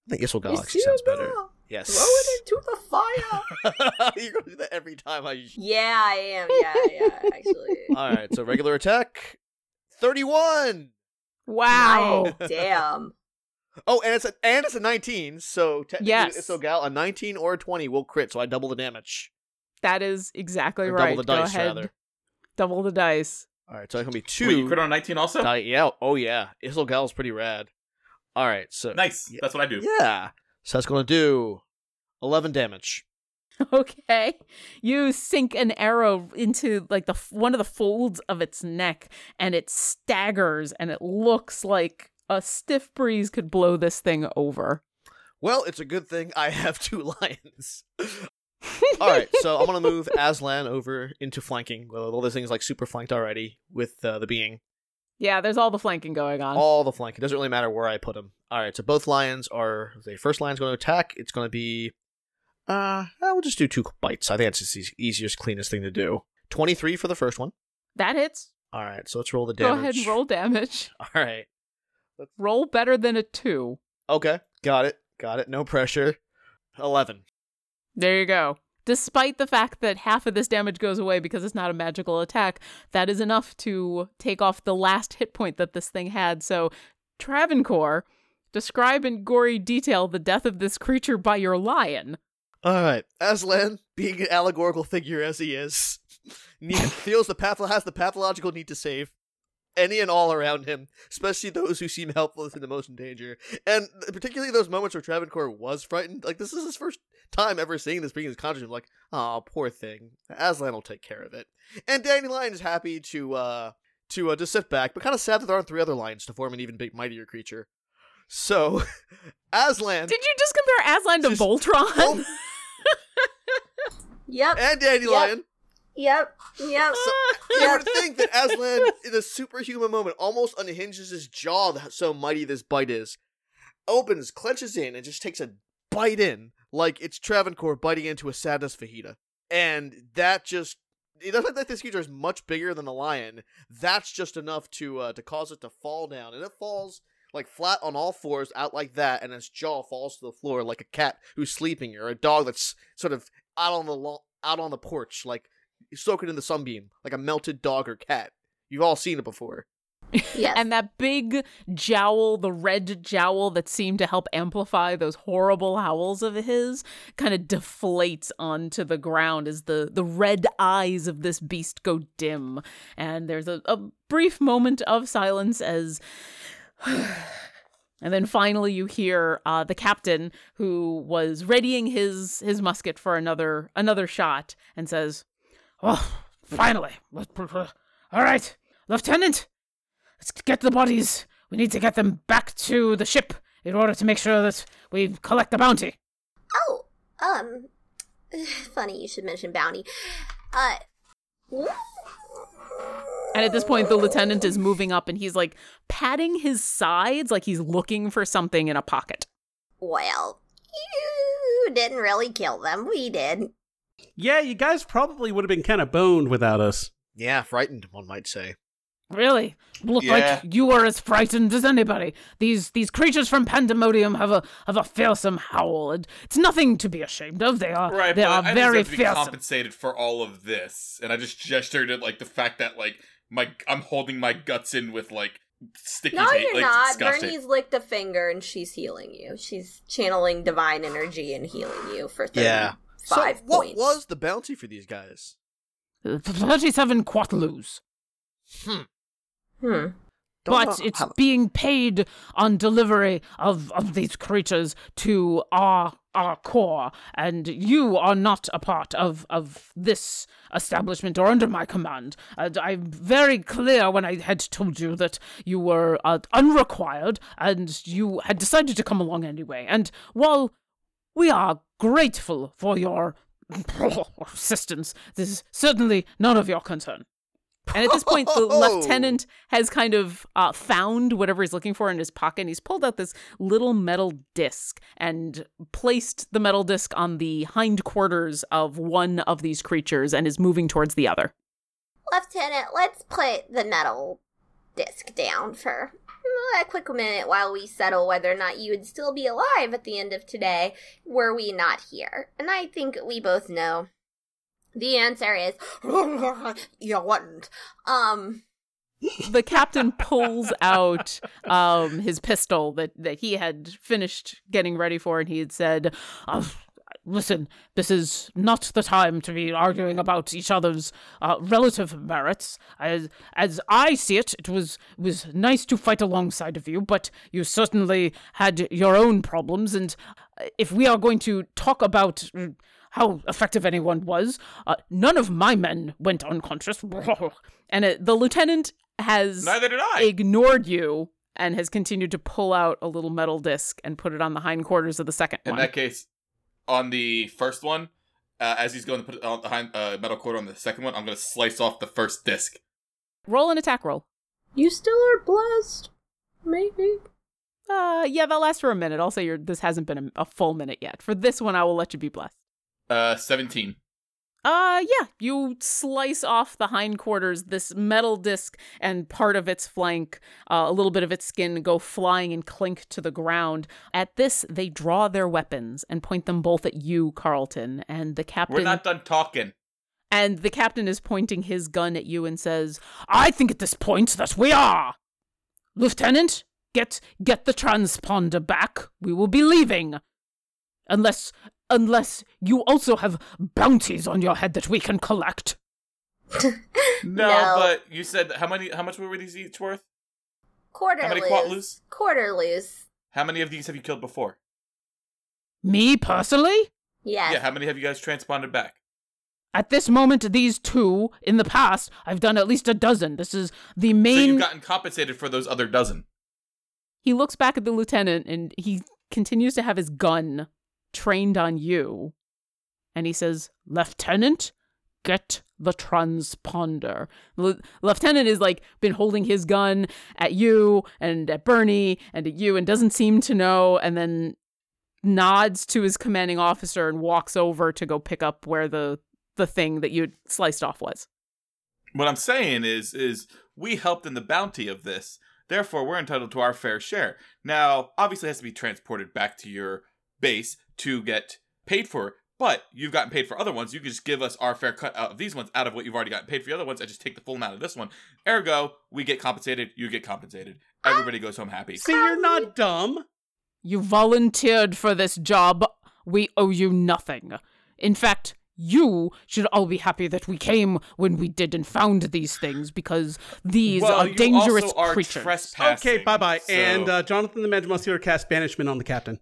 I think Isil Gaul actually sounds better. Yes. Throw it into the fire. You're going to do that every time I. yeah, I am. Yeah, yeah, actually. All right, so regular attack, thirty-one. Wow. Nice. Damn. Oh, and it's a and it's a nineteen. So technically, Yes. Isil Gal, a nineteen or a twenty will crit, so I double the damage. That is exactly Or right. double the dice, ahead. rather. Double the dice. All right, so it's gonna be two. Wait, you crit on 19 also? die- yeah. Oh yeah, Isil Gal's pretty rad. All right, so Nice. Yeah. That's what I do. Yeah. So that's gonna do eleven damage. Okay. You sink an arrow into like the one of the folds of its neck and it staggers and it looks like a stiff breeze could blow this thing over. Well, it's a good thing I have two lions. All right, so I'm gonna move Aslan over into flanking. Well, all this thing's like super flanked already with uh, the being. Yeah, there's all the flanking going on. All the flank. It doesn't really matter where I put them. All right, so both lions are the first lion's going to attack. It's going to be. Uh, I will just do two bites. I think that's just the easiest, cleanest thing to do. Twenty-three for the first one. That hits. All right, so let's roll the damage. Go ahead and roll damage. All right. Let's... Roll better than a two. Okay, got it. Got it. No pressure. Eleven. There you go. Despite the fact that half of this damage goes away because it's not a magical attack, that is enough to take off the last hit point that this thing had. So, Travancore, describe in gory detail the death of this creature by your lion. All right, Aslan, being an allegorical figure as he is, feels the patho- has the pathological need to save any and all around him, especially those who seem helpless and the most in danger. And particularly those moments where Travancore was frightened. Like this is his first time ever seeing this being his conscious. Like, oh, poor thing. Aslan will take care of it. And Dandelion is happy to uh to uh, just sit back, but kind of sad that there aren't three other lions to form an even big mightier creature. So, Aslan Did you just compare Aslan to Just- Voltron? Oh, Yep. and Dandelion. Yep. Yep. You would think that Aslan, in a superhuman moment, almost unhinges his jaw. So mighty this bite is. Opens, clenches in, and just takes a bite in, like it's Travancore biting into a sadness fajita. And that just it doesn't look like this creature is much bigger than the lion. That's just enough to uh, to cause it to fall down, and it falls like flat on all fours out like that, and its jaw falls to the floor like a cat who's sleeping or a dog that's sort of out on the lo- out on the porch, like soaking in the sunbeam, like a melted dog or cat. You've all seen it before. Yes. And that big jowl, the red jowl that seemed to help amplify those horrible howls of his, kind of deflates onto the ground as the, the red eyes of this beast go dim. And there's a, a brief moment of silence as. And then finally, you hear uh, the captain, who was readying his his musket for another another shot, and says, "Oh, finally! All right, Lieutenant, let's get the bodies. We need to get them back to the ship in order to make sure that we collect the bounty." Oh, um, funny you should mention bounty. Uh, And at this point, the lieutenant is moving up, and he's like patting his sides, like he's looking for something in a pocket. well, you didn't really kill them. We did. Yeah, you guys probably would have been kind of boned without us. Yeah, frightened, one might say. Really? Look Yeah. like you are as frightened as anybody. These these creatures from Pandemonium have a have a fearsome howl, and it's nothing to be ashamed of. They are Right, they but are I very deserve to be fearsome. compensated for all of this, and I just gestured at like the fact that like my I'm holding my guts in with like sticky No, tape. you're like, not. disgusting. Bernie's licked a finger and she's healing you. She's channeling divine energy and healing you for 35 Yeah. So, what was the bounty for these guys? Thirty-seven quatloos. Hmm. Hmm. Don't but it's how- being paid on delivery of, of these creatures to our our core, and you are not a part of, of this establishment or under my command. And I'm very clear when I had told you that you were uh, unrequired and you had decided to come along anyway. And while we are grateful for your assistance, this is certainly none of your concern. And at this point, the lieutenant has kind of uh, found whatever he's looking for in his pocket. And he's pulled out this little metal disc and placed the metal disc on the hindquarters of one of these creatures and is moving towards the other. Lieutenant, let's put the metal disc down for a quick minute while we settle whether or not you would still be alive at the end of today were we not here. And I think we both know the answer is you wouldn't. Um, The captain pulls out um, his pistol that, that he had finished getting ready for, and he had said, uh, Listen, this is not the time to be arguing about each other's uh, relative merits. As as I see it, it was was nice to fight alongside of you, but you certainly had your own problems. And uh, if we are going to talk about uh, how effective anyone was, uh, none of my men went unconscious. And it, the lieutenant has Neither did I. ignored you and has continued to pull out a little metal disc and put it on the hindquarters of the second In one. In that case, on the first one, uh, as he's going to put it on the hind, uh, metal quarter on the second one, I'm going to slice off the first disc. roll an attack roll. You still are blessed. Maybe. Uh, yeah, that lasts for a minute. I'll say your this hasn't been a, a full minute yet. For this one, I will let you be blessed. Uh, 17. Uh, yeah, you slice off the hindquarters, this metal disc, and part of its flank, uh, a little bit of its skin go flying and clink to the ground. At this, they draw their weapons and point them both at you, Carlton, and the captain. We're not done talking. And the captain is pointing his gun at you and says, I think at this point that we are. Lieutenant, get get the transponder back. We will be leaving. Unless unless you also have bounties on your head that we can collect. No, No. but you said how many? How much were these each worth? quarter How many lose. quat lose? Quarter lose. How many of these have you killed before? Me personally? Yes. Yeah, how many have you guys transponded back? At this moment, these two. In the past, I've done at least a dozen. This is the main. So you've gotten compensated for those other dozen. he looks back at the lieutenant and he continues to have his gun trained on you. And he says, Lieutenant, get the transponder. L- lieutenant is like been holding his gun at you and at Bernie and at you and doesn't seem to know and then nods to his commanding officer and walks over to go pick up where the the thing that you sliced off was. What I'm saying is, is we helped in the bounty of this. Therefore, we're entitled to our fair share. Now, obviously, it has to be transported back to your base to get paid for. But you've gotten paid for other ones. You can just give us our fair cut out of these ones out of what you've already gotten paid for the other ones, and just take the full amount of this one. Ergo, we get compensated. You get compensated. Everybody goes home happy. See, you're not dumb. You volunteered for this job. We owe you nothing. In fact, you should all be happy that we came when we did and found these things because these well, are you dangerous also are creatures. trespassing, Okay, bye bye. so- And uh, Jonathan the Mad Muscular cast banishment on the captain.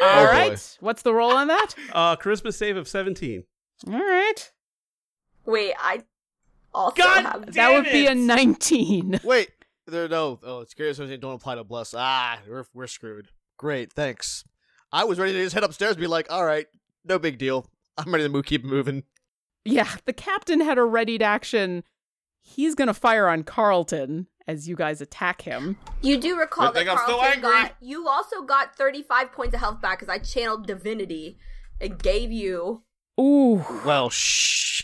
All Oh, boy. What's the roll on that? Uh, charisma save of 17. All right. Wait, I also God have. that Damn would be a 19. Wait, there no. Oh, it's scary association don't apply to bless. Ah, we're we're screwed. Great, thanks. I was ready to just head upstairs and be like, all right, no big deal. I'm ready to move, keep moving. Yeah, the captain had a readied action. He's going to fire on Carlton as you guys attack him. You do recall Good that thing I'm still Carlton angry. got. You also got 35 points of health back because I channeled divinity and gave you. Ooh. Well, shh.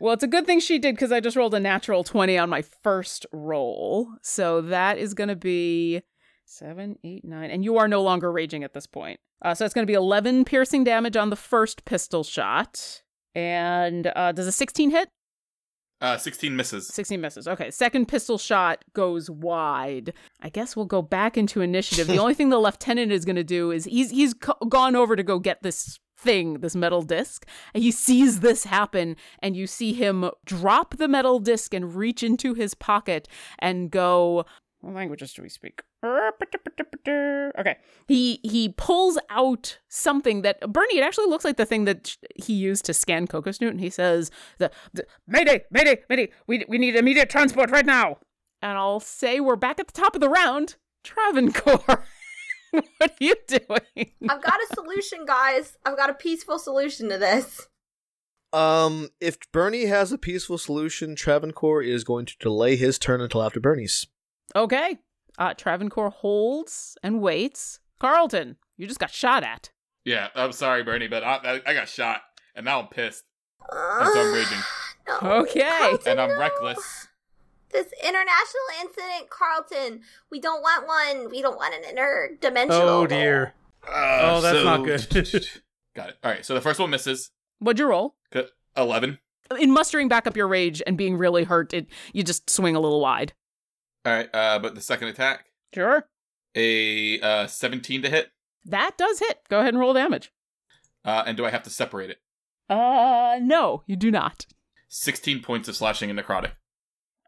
Well, it's a good thing she did because I just rolled a natural 20 on my first roll. So that is going to be seven, eight, nine. And you are no longer raging at this point. Uh, so it's going to be 11 piercing damage on the first pistol shot. And uh, does a 16 hit? Uh, 16 misses. 16 misses. Okay. Second pistol shot goes wide. I guess we'll go back into initiative. the only thing the lieutenant is going to do is he's he's co- gone over to go get this thing, this metal disc. And he sees this happen and you see him drop the metal disc and reach into his pocket and go what languages do we speak? Okay. He he pulls out something that Bernie, it actually looks like the thing that he used to scan Coco Snoot, and he says, the, the Mayday, Mayday, Mayday, we we need immediate transport right now. And I'll say we're back at the top of the round. Travancore. what are you doing? I've got a solution, guys. I've got a peaceful solution to this. Um, if Bernie has a peaceful solution, Travancore is going to delay his turn until after Bernie's. Okay. Uh Travancore holds and waits. Carlton, you just got shot at. Yeah, I'm sorry, Bernie, but I, I, I got shot, and now I'm pissed, and so I'm raging, No, Okay. Carlton, and I'm no. reckless. This international incident, Carlton. We don't want one. We don't want an interdimensional. Oh, dear. Uh, Oh, that's so- not good. Got it. All right, so the first one misses. What'd you roll? 11. In mustering back up your rage and being really hurt, it you just swing a little wide. All right, uh, but the second attack, Sure. a uh, 17 to hit. That does hit. Go ahead and roll damage. Uh, and do I have to separate it? Uh, no, you do not. 16 points of slashing and necrotic.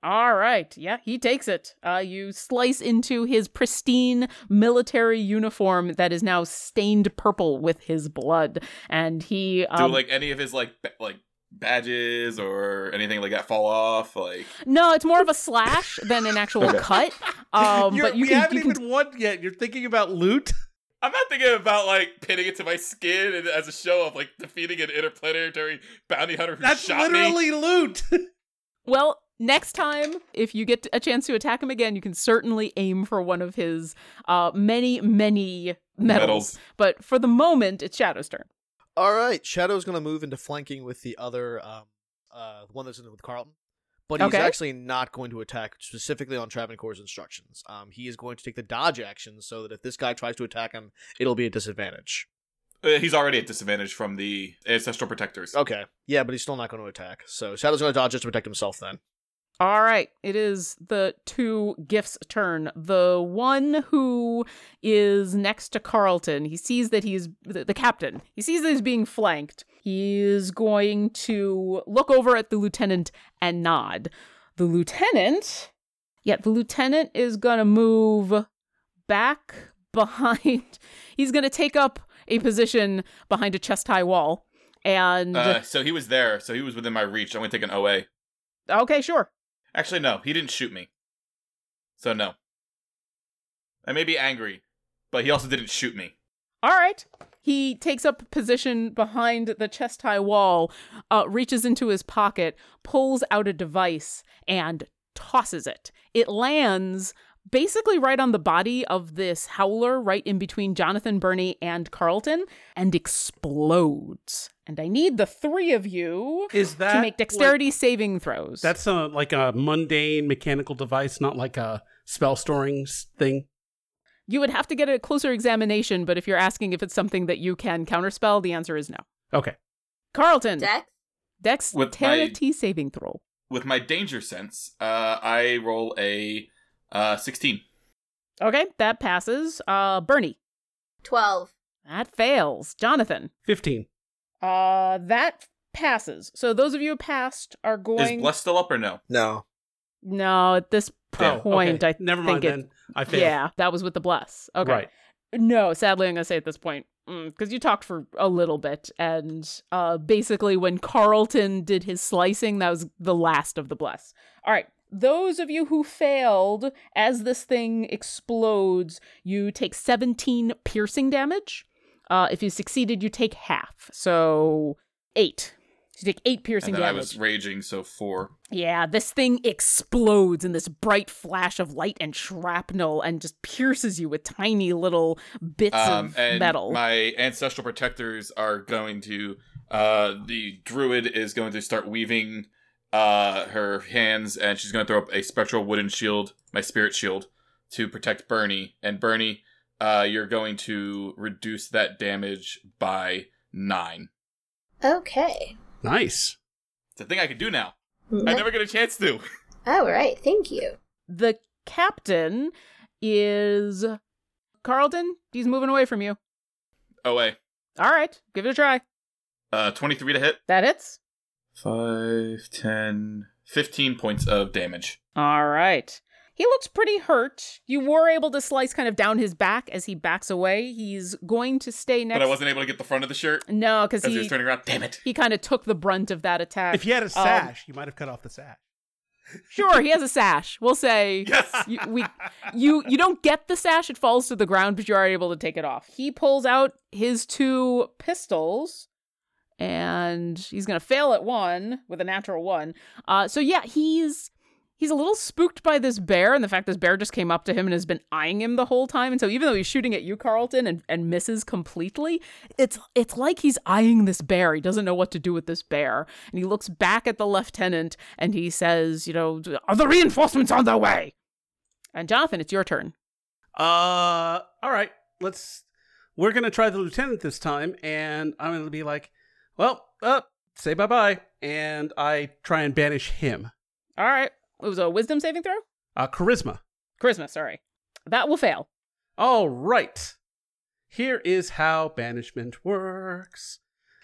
All right. Yeah, he takes it. Uh, you slice into his pristine military uniform that is now stained purple with his blood, and he Do um, like any of his like like badges or anything like that fall off? Like no, it's more of a slash than an actual Okay. cut. Um, You're- but you we can, haven't you can even won yet. You're thinking about loot? I'm not thinking about like pinning it to my skin and as a show of like defeating an interplanetary bounty hunter who That's shot me. literally loot. Well, next time, if you get a chance to attack him again, you can certainly aim for one of his uh, many, many medals. Medals. But for the moment, it's Shadow's turn. All right, Shadow's going to move into flanking with the other, um, uh, one that's in with Carlton. But he's Okay. actually not going to attack specifically on Travancore's instructions. Um, he is going to take the dodge action so that if this guy tries to attack him, it'll be a disadvantage. Uh, he's already at disadvantage from the ancestral protectors. Okay. Yeah, but he's still not going to attack. So Shadow's going to dodge just to protect himself then. All right, it is the two giffs' turn. The one who is next to Carlton, he sees that he's the, the captain. He sees that he's being flanked. He is going to look over at the lieutenant and nod. The lieutenant, yeah, the lieutenant is going to move back behind. He's going to take up a position behind a chest high wall. And Uh, so he was there, so he was within my reach. I'm gonna take an OA. okay, sure. Actually, no, he didn't shoot me. So no. I may be angry, but he also didn't shoot me. All right. He takes up position behind the chest high wall, uh, reaches into his pocket, pulls out a device, and tosses it. It lands basically right on the body of this howler, right in between Jonathan, Bernie, and Carlton, and explodes. And I need the three of you Is that to make dexterity saving throws. That's a, like a mundane mechanical device, not like a spell storing thing. you would have to get a closer examination, but if you're asking if it's something that you can counterspell, the answer is no. Okay. Carlton, Dex? dexterity saving throw. With my danger sense, uh, I roll a uh, 16. Okay, that passes. Uh, Bernie, 12. that fails. Jonathan, 15. uh, that passes. So those of you who passed are going. Is. Bless still up or no? No. No, at this Oh, point, okay. I Never think mind it- then. I failed. Yeah, that was with the bless. Okay. Right. No, sadly, I'm gonna say at this point because you talked for a little bit, and uh, basically when Carlton did his slicing, that was the last of the bless. All right. Those of you who failed, as this thing explodes, you take 17 piercing damage. Uh, if you succeeded, you take half. So eight. You take eight piercing then I was raging, so four. Yeah, this thing explodes in this bright flash of light and shrapnel and just pierces you with tiny little bits Um, of and metal. my ancestral protectors are going to. Uh, the druid is going to start weaving uh, her hands, and she's going to throw up a spectral wooden shield, my spirit shield, to protect Bernie. And Bernie, uh, you're going to reduce that damage by nine. Okay. Nice. It's a thing I can do now. I never get a chance to. All right. Thank you. the captain is Carlton. He's moving away from you. Oh wait, All right, give it a try. uh, twenty-three to hit. That hits. 5, 10, 15 points of damage. All right. He looks pretty hurt. You were able to slice kind of down his back as he backs away. He's going to stay next. But I wasn't able to get the front of the shirt No, because as he he was turning around. Damn it. he kind of took the brunt of that attack. If you had a Um, sash, you might have cut off the sash. Sure, he has a sash. We'll say Yes. you, we you you don't get the sash; it falls to the ground, but you are able to take it off. He pulls out his two pistols, and he's gonna fail at one with a natural one. Uh, so yeah, he's he's a little spooked by this bear and the fact this bear just came up to him and has been eyeing him the whole time. And so even though he's shooting at you, Carlton, and, and misses completely, it's it's like he's eyeing this bear. He doesn't know what to do with this bear. And he looks back at the lieutenant and he says, you know, are the reinforcements on their way? And Jonathan, it's your turn. Uh, all right. Let's. We're gonna try the lieutenant this time, and I'm gonna be like, "Well, uh, say bye bye," and I try and banish him. All right. It was a wisdom saving throw? Uh, charisma. Charisma, sorry. That will fail. All right. Here is how banishment works.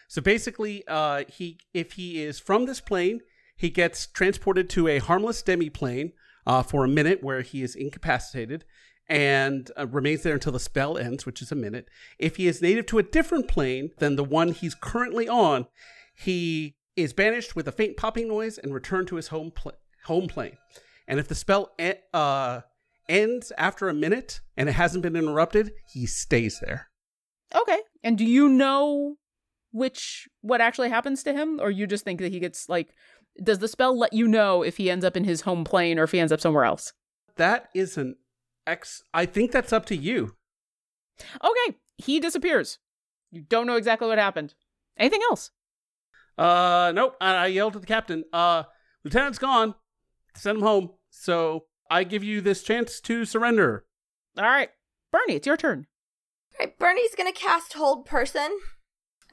So basically, uh, he if he is from this plane, he gets transported to a harmless demiplane uh, for a minute, where he is incapacitated and uh, remains there until the spell ends, which is a minute. If he is native to a different plane than the one he's currently on, he is banished with a faint popping noise and returned to his home pla- home plane. And if the spell e- uh, ends after a minute and it hasn't been interrupted, he stays there. Okay. And do you know which what actually happens to him or you just think that he gets like does the spell let you know if he ends up in his home plane or if he ends up somewhere else? That is an X. I think that's up to you. Okay, he disappears. You don't know exactly what happened. Anything else? Uh, nope. I, I yelled at the captain. Uh, lieutenant's gone. Send him home. So I give you this chance to surrender. All right. Bernie, it's your turn. All right, Bernie's gonna cast Hold Person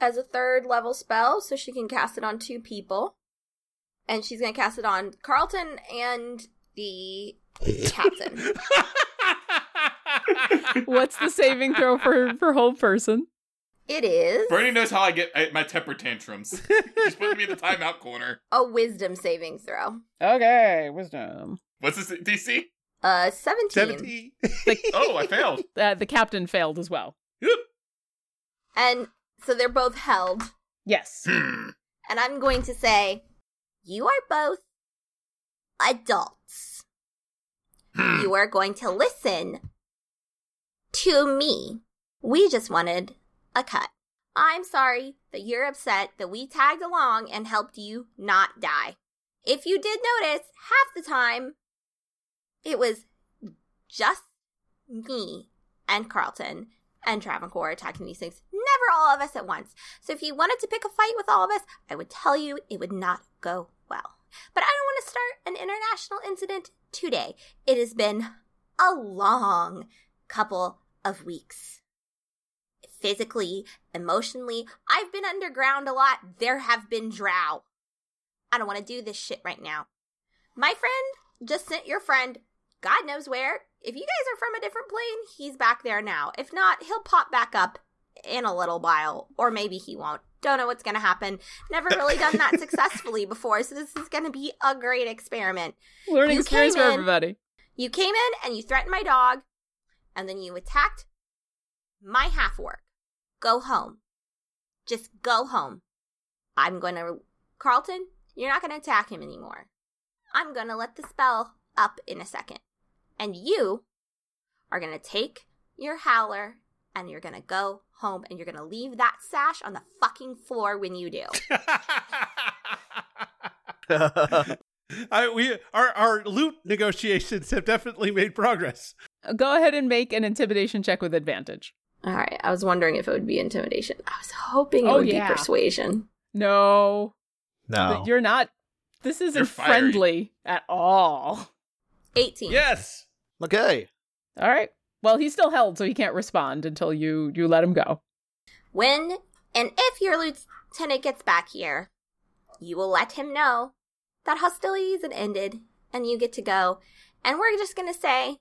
as a third level spell, so she can cast it on two people. And she's gonna cast it on Carlton and the captain. What's the saving throw for for Hold Person? It is Bernie knows how I get my temper tantrums. He's putting me in the timeout corner. a wisdom saving throw. Okay, wisdom. What's this DC? Uh, 17. 17. Oh, I failed. Uh, the captain failed as well. Yep. And so they're both held. Yes. Hmm. And I'm going to say, you are both adults. Hmm. You are going to listen to me. We just wanted a cut. I'm sorry that you're upset that we tagged along and helped you not die. If you did notice, half the time, it was just me and Carlton and Travancore attacking these things. Never all of us at once. So if you wanted to pick a fight with all of us, I would tell you it would not go well. But I don't want to start an international incident today. It has been a long couple of weeks. Physically, emotionally, I've been underground a lot. There have been drow. I don't want to do this shit right now. My friend just sent your friend, God knows where. If you guys are from a different plane, he's back there now. If not, he'll pop back up in a little while, or maybe he won't. Don't know what's going to happen. Never really done that successfully before, so this is going to be a great experiment. Learning You experience for everybody. You came in and you threatened my dog, and then you attacked my half orc. Go home. Just go home. I'm going to. Carlton, you're not going to attack him anymore. I'm going to let the spell up in a second. And you are going to take your howler and you're going to go home and you're going to leave that sash on the fucking floor when you do. I, we our our loot negotiations have definitely made progress. Go ahead and make an intimidation check with advantage. All right. I was wondering if it would be intimidation. I was hoping it Oh, would yeah. be persuasion. No, no. th- you're not. This isn't You're friendly at all. 18. Yes. Okay. All right. Well, he's still held, so he can't respond until you you let him go. When and if your lieutenant gets back here, you will let him know that hostilities had ended and you get to go. And we're just going to say,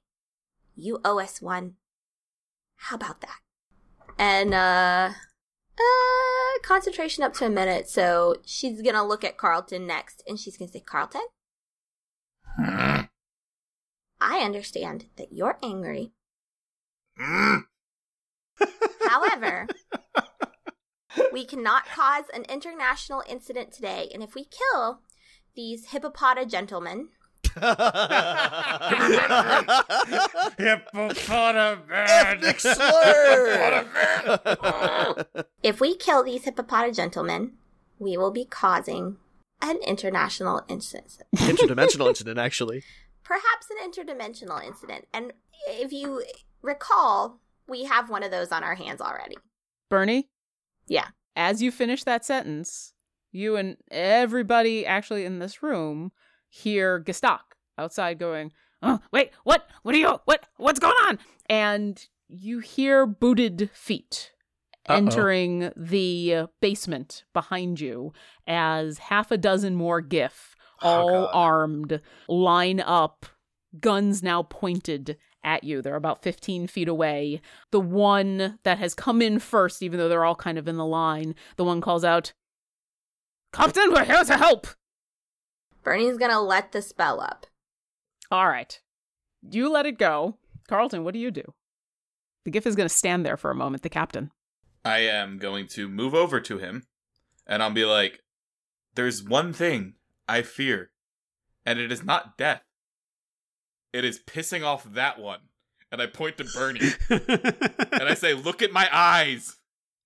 you owe us one. How about that? And, uh, uh, concentration up to a minute. So she's going to look at Carlton next and she's going to say, Carlton, I understand that you're angry. However, we cannot cause an international incident today, and if we kill these hippopota gentlemen, Ethnic slur. if we kill these hippopota gentlemen, we will be causing an international incident. Interdimensional incident, actually. Perhaps an interdimensional incident. And if you recall, we have one of those on our hands already. Bernie? Yeah. As you finish that sentence, you and everybody actually in this room hear Gestak outside going, Oh, wait, what? What are you? What? What's going on? And you hear booted feet Uh-oh. entering the basement behind you as half a dozen more giff, Oh, all God. armed, line up, guns now pointed at you. They're about 15 feet away. The one that has come in first, even though they're all kind of in the line, the one calls out, Captain, we're here to help! Bernie's going to let the spell up. All right. You let it go. Carlton, what do you do? The giff is going to stand there for a moment, the captain. I am going to move over to him and I'll be like, There's one thing I fear, and it is not death. It is pissing off that one. And I point to Bernie and I say, Look at my eyes.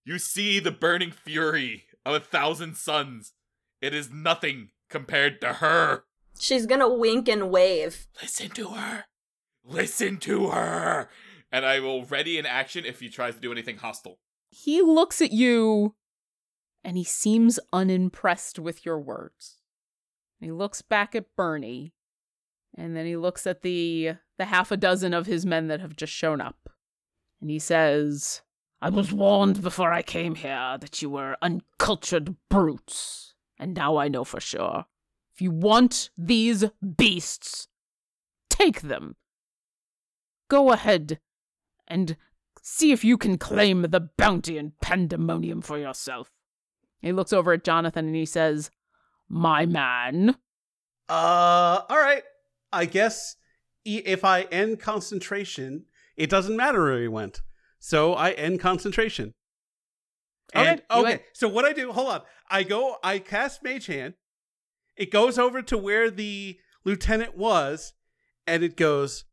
You see the burning fury of a thousand suns. It is nothing compared to her. She's going to wink and wave. Listen to her. Listen to her. And I will ready in action if he tries to do anything hostile. He looks at you and he seems unimpressed with your words. He looks back at Bernie and then he looks at the the half a dozen of his men that have just shown up. And he says, I was warned before I came here that you were uncultured brutes, and now I know for sure. If you want these beasts, take them. Go ahead and see if you can claim the bounty and pandemonium for yourself. He looks over at Jonathan and he says, My man. Uh, all right. I guess if I end concentration, it doesn't matter where he went. So I end concentration. And, Okay, okay. So what I do? Hold on. I go. I cast Mage Hand. It goes over to where the lieutenant was, and it goes.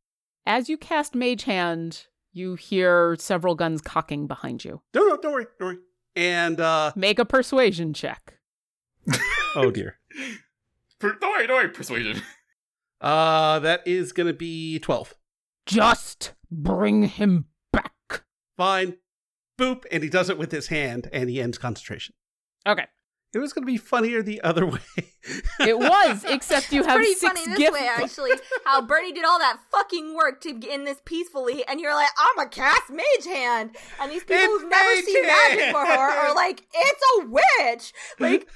As you cast Mage Hand, you hear several guns cocking behind you. No, no, don't worry, don't worry. And uh, Make a persuasion check. oh dear. Per- don't worry, don't worry, persuasion. Uh, that is gonna be twelve. Just bring him back. Fine. Boop, and he does it with his hand, and he ends concentration. Okay. It was going to be funnier the other way. It was, except you It's have pretty six funny this gift way, actually. How Bernie did all that fucking work to get in this peacefully, and you're like, I'm a cast mage hand, and these people It's who've never mage seen magic hand. before are like, it's a witch. Like,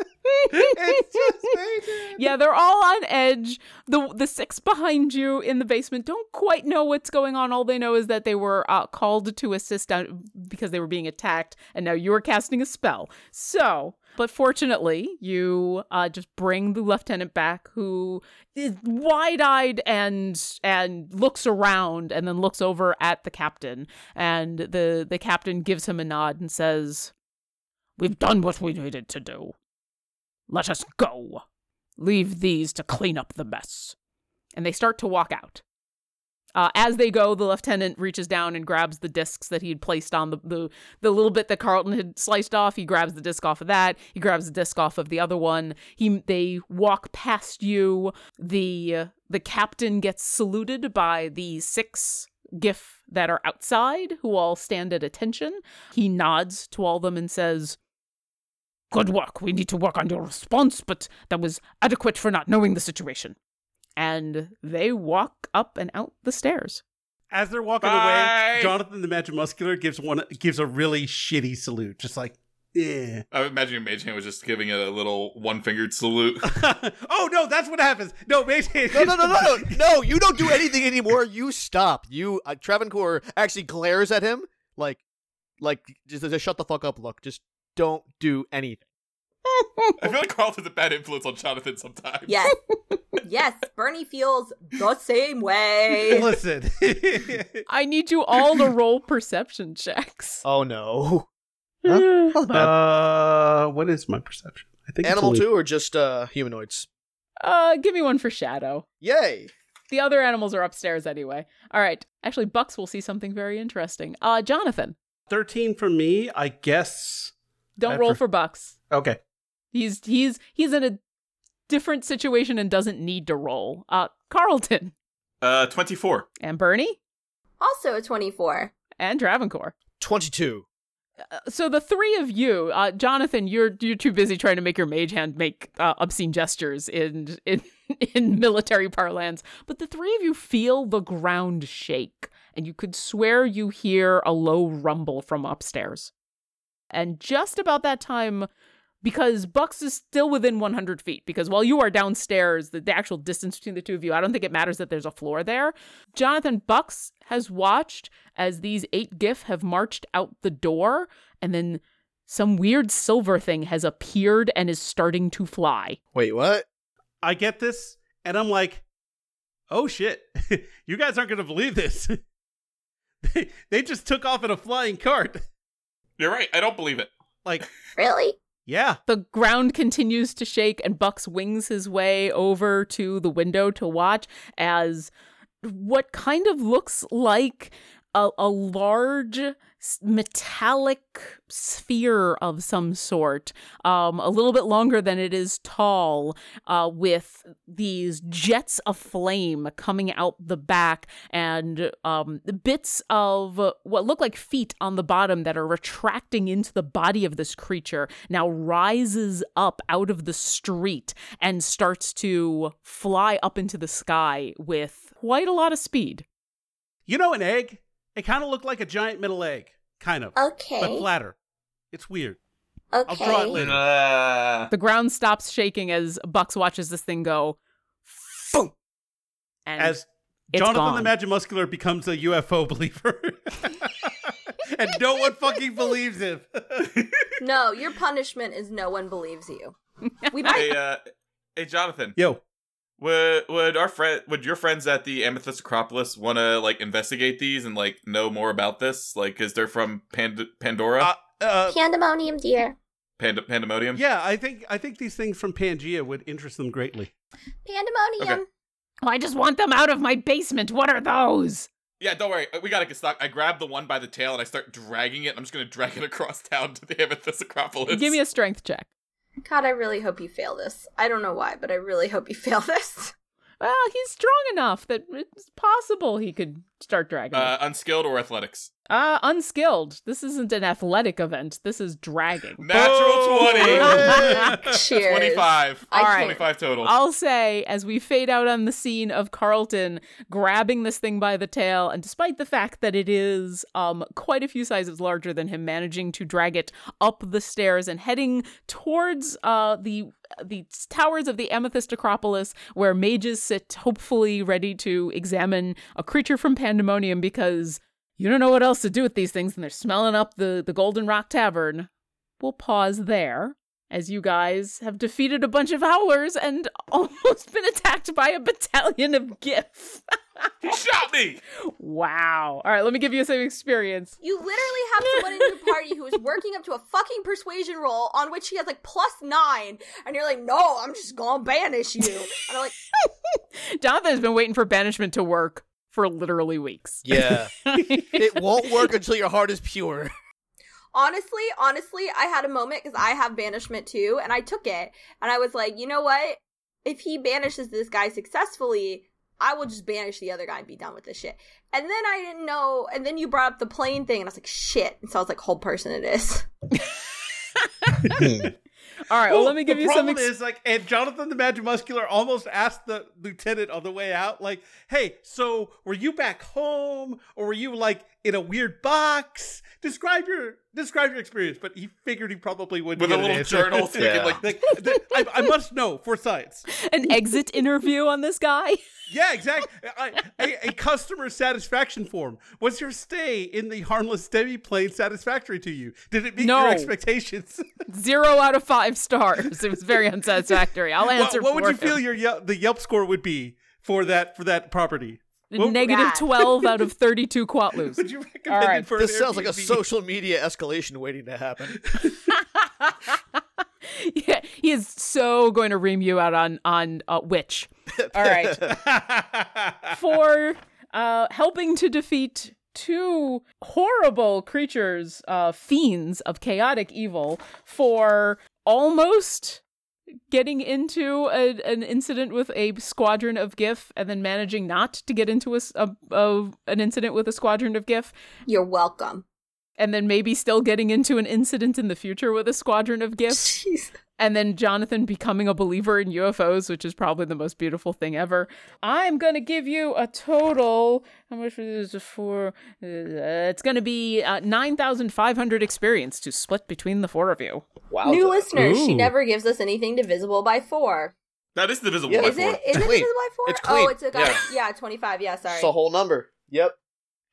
it's just amazing. Yeah, they're all on edge. The the six behind you in the basement don't quite know what's going on. All they know is that they were uh, called to assist out because they were being attacked, and now you are casting a spell. So, but fortunately, you uh, just bring the lieutenant back, who is wide eyed and and looks around, and then looks over at the captain, and the the captain gives him a nod and says, "We've done what we needed to do." Let us go. Leave these to clean up the mess. And they start to walk out. Uh, as they go, the lieutenant reaches down and grabs the discs that he had placed on the, the the little bit that Carlton had sliced off. He grabs the disc off of that. He grabs the disc off of the other one. He they walk past you. The the captain gets saluted by the six giff that are outside, who all stand at attention. He nods to all of them and says, Good work. We need to work on your response, but that was adequate for not knowing the situation. And they walk up and out the stairs. As they're walking Bye. away, Jonathan the Magic Muscular gives one gives a really shitty salute, just like, yeah. I imagine Mage Hand was just giving it a little one fingered salute. oh no, that's what happens. No, Mage Hand. No, no, no, no, no, no! You don't do anything anymore. You stop. You uh, Travancore actually glares at him like, like just a shut the fuck up look. Just don't do anything. I feel like Carlton's a bad influence on Jonathan sometimes. yes. yes, Bernie feels the same way. Listen. I need you all to roll perception checks. Oh no! uh, what is my perception? I think it's Animal only- two or just uh humanoids? Uh, give me one for Shadow. Yay! The other animals are upstairs anyway. All right. Actually, Bucks will see something very interesting. Uh, Jonathan, Thirteen for me, I guess. don't I roll pref- for Bucks. Okay. He's he's he's in a different situation and doesn't need to roll. Uh, Carlton Uh, 24. and Bernie Also a 24. and Travancore. Twenty-two. Uh, so the three of you, uh, Jonathan, you're you're too busy trying to make your mage hand make uh, obscene gestures in in in military parlance. But the three of you feel the ground shake, and you could swear you hear a low rumble from upstairs. And just about that time, because Bucks is still within 100 feet, because while you are downstairs, the, the actual distance between the two of you, I don't think it matters that there's a floor there. Jonathan Bucks has watched as these eight giff have marched out the door, and then some weird silver thing has appeared and is starting to fly. Wait, what? I get this, and I'm like, oh shit, you guys aren't gonna believe this. they, they just took off in a flying cart. You're right. I don't believe it. Like, Really? Yeah. The ground continues to shake, and Bucks wings his way over to the window to watch as what kind of looks like a, a large metallic sphere of some sort, um, a little bit longer than it is tall, uh, with these jets of flame coming out the back and um, bits of what look like feet on the bottom that are retracting into the body of this creature now rises up out of the street and starts to fly up into the sky with quite a lot of speed. You know an egg? It kind of looked like a giant middle egg, kind of, Okay. but flatter. It's weird. okay. I'll draw it later. Uh, The ground stops shaking as Bucks watches this thing go. Boom! And As it's Jonathan the gone. Magic Muscular becomes a UFO believer, and no one fucking believes him. No, your punishment is no one believes you. We might. hey, uh, hey, Jonathan. Yo, Would would our friend would your friends at the Amethyst Acropolis want to like investigate these and like know more about this? Like, because they're from Pand- Pandora, uh, uh, Pandemonium, dear. Pand- Pandemonium. yeah, I think I think these things from Pangea would interest them greatly. Pandemonium. Oh, I just want them out of my basement. What are those? Yeah, don't worry. We gotta get stuck. I grab the one by the tail and I start dragging it. I'm just gonna drag it across town to the Amethyst Acropolis. Give me a strength check. God, I really hope you fail this. I don't know why, but I really hope you fail this. Well, he's strong enough that it's possible he could start dragging. Uh, unskilled or athletics? Uh, unskilled. This isn't an athletic event. This is dragging. Natural 20. Cheers. 25. I All right. 25 total. I'll say, as we fade out on the scene of Carlton grabbing this thing by the tail, and despite the fact that it is um quite a few sizes larger than him, managing to drag it up the stairs and heading towards uh the the towers of the Amethyst Acropolis, where mages sit, hopefully ready to examine a creature from Pandemonium, because you don't know what else to do with these things, and they're smelling up the the Golden Rock Tavern. We'll pause there as you guys have defeated a bunch of howlers and almost been attacked by a battalion of giff. he shot me. wow. All right, let me give you some experience. You literally have someone in your party who is working up to a fucking persuasion roll on which he has like plus nine, and you're like, no, I'm just gonna banish you. And I'm like, Jonathan's been waiting for banishment to work for literally weeks. Yeah. it won't work until your heart is pure. Honestly, honestly, I had a moment because I have banishment too, and I took it, and I was like, you know what? If he banishes this guy successfully, I will just banish the other guy and be done with this shit. And then I didn't know, and then you brought up the plane thing, and I was like, shit. And so I was like, hold person it is. All right, well, let me give you some. problem Ex- is like, and Jonathan the Magic Muscular almost asked the lieutenant on the way out, like, "Hey, so were you back home, or were you like in a weird box? Describe your describe your experience." But he figured he probably wouldn't With a get an little answer. journal thinking Yeah. like, like, the- I, I must know for science. an exit interview on this guy. Yeah, exactly. I, a, a customer satisfaction form. Was your stay in the harmless demi plane satisfactory to you? Did it meet No. your expectations? Zero out of five stars. It was very unsatisfactory. I'll what answer what would for you feel your Yelp, the Yelp score would be for that for that property? What- Negative Bad. 12 out of 32 quatloos. Would you recommend All right. it for This an sounds like a social media escalation waiting to happen. yeah, he is so going to ream you out on on uh, Witch. All right. For uh, helping to defeat two horrible creatures, uh, fiends of chaotic evil, for almost getting into a, an incident with a squadron of giff and then managing not to get into a, a- a- an incident with a squadron of giff You're welcome. and then maybe still getting into an incident in the future with a squadron of giff Jeez. And then Jonathan becoming a believer in UFOs, which is probably the most beautiful thing ever. I'm gonna give you a total. How much is it for? Uh, it's gonna be uh, nine thousand five hundred experience to split between the four of you. Wow. New listeners, she never gives us anything divisible by four. that is divisible Yeah. by Is four. it? Is it divisible by four? It's clean. Oh, it's a Yeah. yeah, twenty five. Yeah, sorry. It's a whole number. Yep.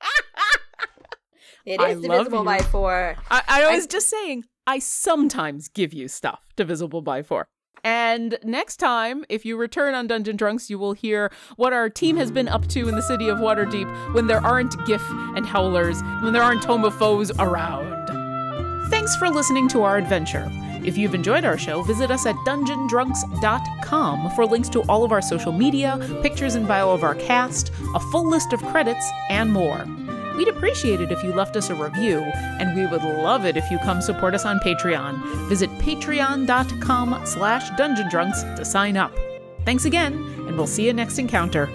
it is I divisible by four. I, I was just saying, I sometimes give you stuff divisible by four. And next time, if you return on Dungeon Drunks, you will hear what our team has been up to in the city of Waterdeep when there aren't giff and Howlers, when there aren't Foes around. Thanks for listening to our adventure. If you've enjoyed our show, visit us at dungeondrunks.com for links to all of our social media, pictures and bio of our cast, a full list of credits, and more. We'd appreciate it if you left us a review, and we would love it if you come support us on Patreon. Visit patreon.com slash dungeondrunks to sign up. Thanks again, and we'll see you next encounter.